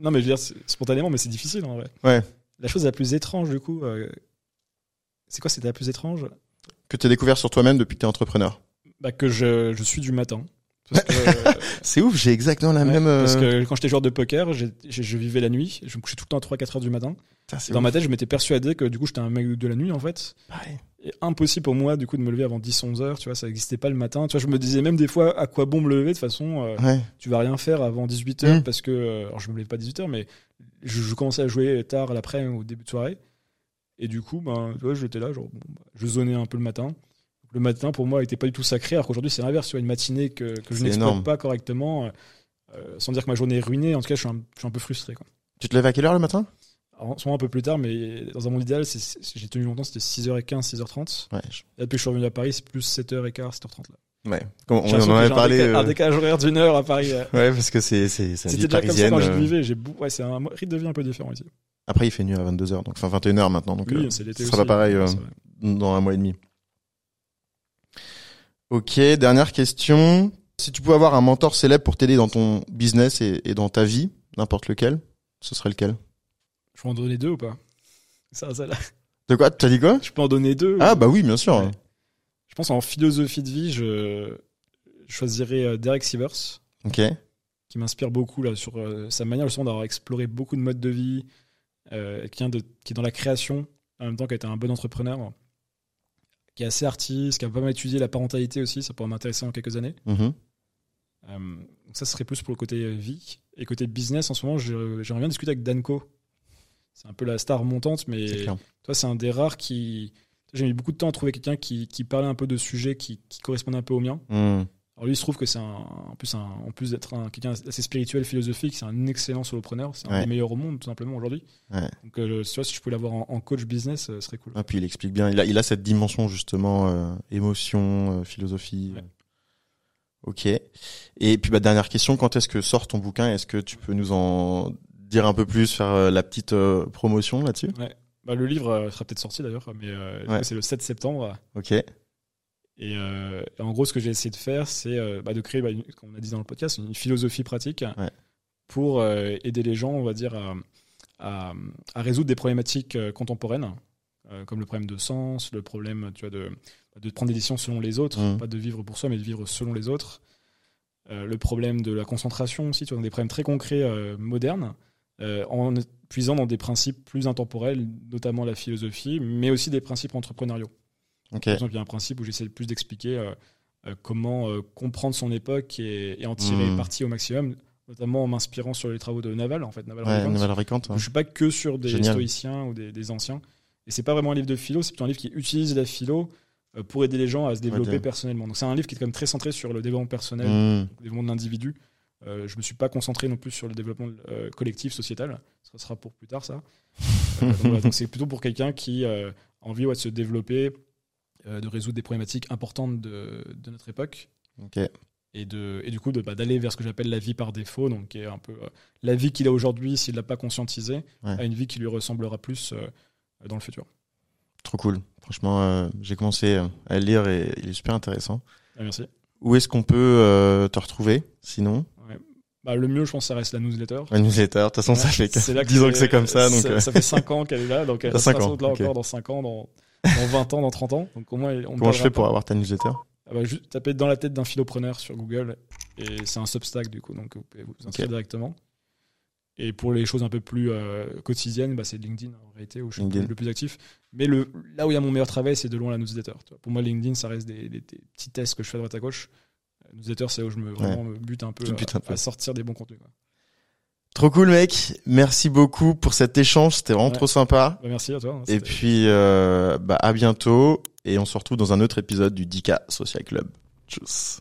Non, mais je veux dire, spontanément, mais c'est difficile en vrai. Ouais. La chose la plus étrange, du coup. euh, C'est quoi, c'était la plus étrange? Que tu as découvert sur toi-même depuis que tu es entrepreneur bah, Que je, je suis du matin. Euh, C'est ouf, j'ai exactement la ouais, même. euh, parce que quand j'étais joueur de poker, je vivais la nuit. Je me couchais tout le temps à 3-4 heures du matin. Putain, Dans ouf. ma tête, je m'étais persuadé que du coup, j'étais un mec de la nuit, en fait. Pareil. Et impossible pour moi, du coup, de me lever avant 10-11 heures. Tu vois, ça n'existait pas le matin. Tu vois, je me disais même des fois, à quoi bon me lever De toute façon, euh, Ouais. tu vas rien faire avant 18 heures Mm. parce que euh, alors je me lève pas 18 heures mais je, je commençais à jouer tard l'après ou au début de soirée. Et du coup ben tu vois j'étais là genre bon, bah, je zonais un peu le matin. Le matin pour moi était pas du tout sacré alors qu'aujourd'hui c'est l'inverse tu vois une matinée que, que je n'exploite pas correctement euh, euh, sans dire que ma journée est ruinée en tout cas je suis un, je suis un peu frustré quoi. Tu te lèves à quelle heure le matin? Alors, en ce moment un peu plus tard mais dans un monde idéal j'ai tenu longtemps c'était 6h15 6h30 Ouais. et depuis que je suis revenu à Paris c'est plus 7h15 7h30 là Ouais. Comme on, en avait un parlé. un euh, décalage horaire d'une heure à Paris euh. Ouais, parce que c'est c'est vie C'était déjà comme ça parisienne. quand je euh, vivais. J'ai ouais, c'est un rythme de vie un peu différent ici. Après, il fait nuit à 22h, donc enfin 21h maintenant, donc oui, euh, c'est l'été aussi. sera pas pareil euh, C'est dans un mois et demi. Ok, dernière question. Si tu pouvais avoir un mentor célèbre pour t'aider dans ton business et, et dans ta vie, n'importe lequel, ce serait lequel? Je peux en donner deux ou pas? Ça, ça, là. De quoi? T'as dit quoi? Je peux en donner deux. Ah bah oui, bien sûr. Ouais. Pense en philosophie de vie, je choisirais euh, Derek Sivers, Ok. qui m'inspire beaucoup là sur euh, sa manière justement d'avoir exploré beaucoup de modes de vie, euh, qui, vient de, qui est dans la création, en même temps qui a été un bon entrepreneur, qui est assez artiste, qui a pas mal étudié la parentalité aussi, ça pourrait m'intéresser en quelques années. Mhm. Euh, ça serait plus pour le côté vie. Et côté business, en ce moment, j'aimerais bien discuter avec Danko. C'est un peu la star montante, mais toi, c'est un des rares qui. J'ai mis beaucoup de temps à trouver quelqu'un qui, qui parlait un peu de sujets qui, qui correspondent un peu au mien. Hmm. Alors lui, il se trouve que c'est en plus, un, en plus d'être un, quelqu'un assez spirituel, philosophique, c'est un excellent solopreneur. C'est un Ouais. des meilleurs au monde, tout simplement, aujourd'hui. Ouais. Donc, euh, tu vois, si je pouvais l'avoir en, en coach business, euh, ce serait cool. Ah, puis il explique bien. Il a, il a cette dimension justement euh, émotion, euh, philosophie. Ouais. Ok. Et puis bah dernière question, quand est-ce que sort ton bouquin? Est-ce que tu peux nous en dire un peu plus, faire la petite promotion là-dessus? Bah, le livre euh, sera peut-être sorti d'ailleurs, mais euh, Ouais. c'est le 7 septembre. Ok. Et, euh, et en gros, ce que j'ai essayé de faire, c'est euh, bah, de créer, bah, une- comme on a dit dans le podcast, une philosophie pratique Ouais. pour euh, aider les gens, on va dire, à, à- à résoudre des problématiques contemporaines, comme le problème de sens, le problème tu vois, de, de prendre des décisions selon les autres, Mhm. pas de vivre pour soi, mais de vivre selon les autres. Le problème de la concentration aussi, tu vois, dans des problèmes très concrets, modernes, euh, en puisant dans des principes plus intemporels, notamment la philosophie, mais aussi des principes entrepreneuriaux. Ok. Par exemple, il y a un principe où j'essaie plus d'expliquer euh, euh, comment comprendre son époque et, et en tirer Mhm. parti au maximum notamment en m'inspirant sur les travaux de Naval, en fait, Naval Ouais, Ravikant. Naval Ravikant, ouais. Je suis pas que sur des Génial. stoïciens ou des, des anciens. Et c'est pas vraiment un livre de philo, c'est plutôt un livre qui utilise la philo pour aider les gens à se développer personnellement. Donc c'est un livre qui est quand même très centré sur le développement personnel, Mmh. le développement de l'individu. Euh, je me suis pas concentré non plus sur le développement euh, collectif, sociétal. Ça sera pour plus tard, ça. Euh, donc voilà, donc c'est plutôt pour quelqu'un qui euh, a envie ouais, de se développer, de résoudre des problématiques importantes de, de notre époque et de et du coup bah, d'aller vers ce que j'appelle la vie par défaut donc qui est un peu la vie qu'il a aujourd'hui s'il l'a pas conscientisé Ouais. à une vie qui lui ressemblera plus dans le futur Trop cool. Franchement, euh, j'ai commencé à le lire et il est super intéressant. Ah, merci Où est-ce qu'on peut euh, te retrouver Sinon? Bah, le mieux je pense ça reste la newsletter la newsletter. De toute façon, ça fait c'est là 10 ans que c'est comme ça. Donc, ça, euh, ça fait 5 ans qu'elle est là donc elle doute là ok. encore dans 5 ans dans, dans 20 ans dans 30 ans donc au moins on comment je fais pour avoir ta newsletter Ah bah, juste taper dans la tête d'un philopreneur sur Google et c'est un Substack du coup donc vous pouvez vous inscrire directement. Et pour les choses un peu plus euh, quotidiennes, bah, c'est LinkedIn en réalité où je suis LinkedIn. le plus actif. Mais le, là où il y a mon meilleur travail, c'est de loin la newsletter. Pour moi, LinkedIn, ça reste des, des- des petits tests que je fais à droite à gauche. Newsletter, c'est où je me, vraiment me bute un peu, à, un peu. à sortir des bons contenus. quoi. Trop cool, mec. Merci beaucoup pour cet échange. C'était vraiment Ouais. trop sympa. Bah, merci à toi. hein, Et puis, euh, bah, à bientôt. Et on se retrouve dans un autre épisode du 10K Social Club. Tchuss.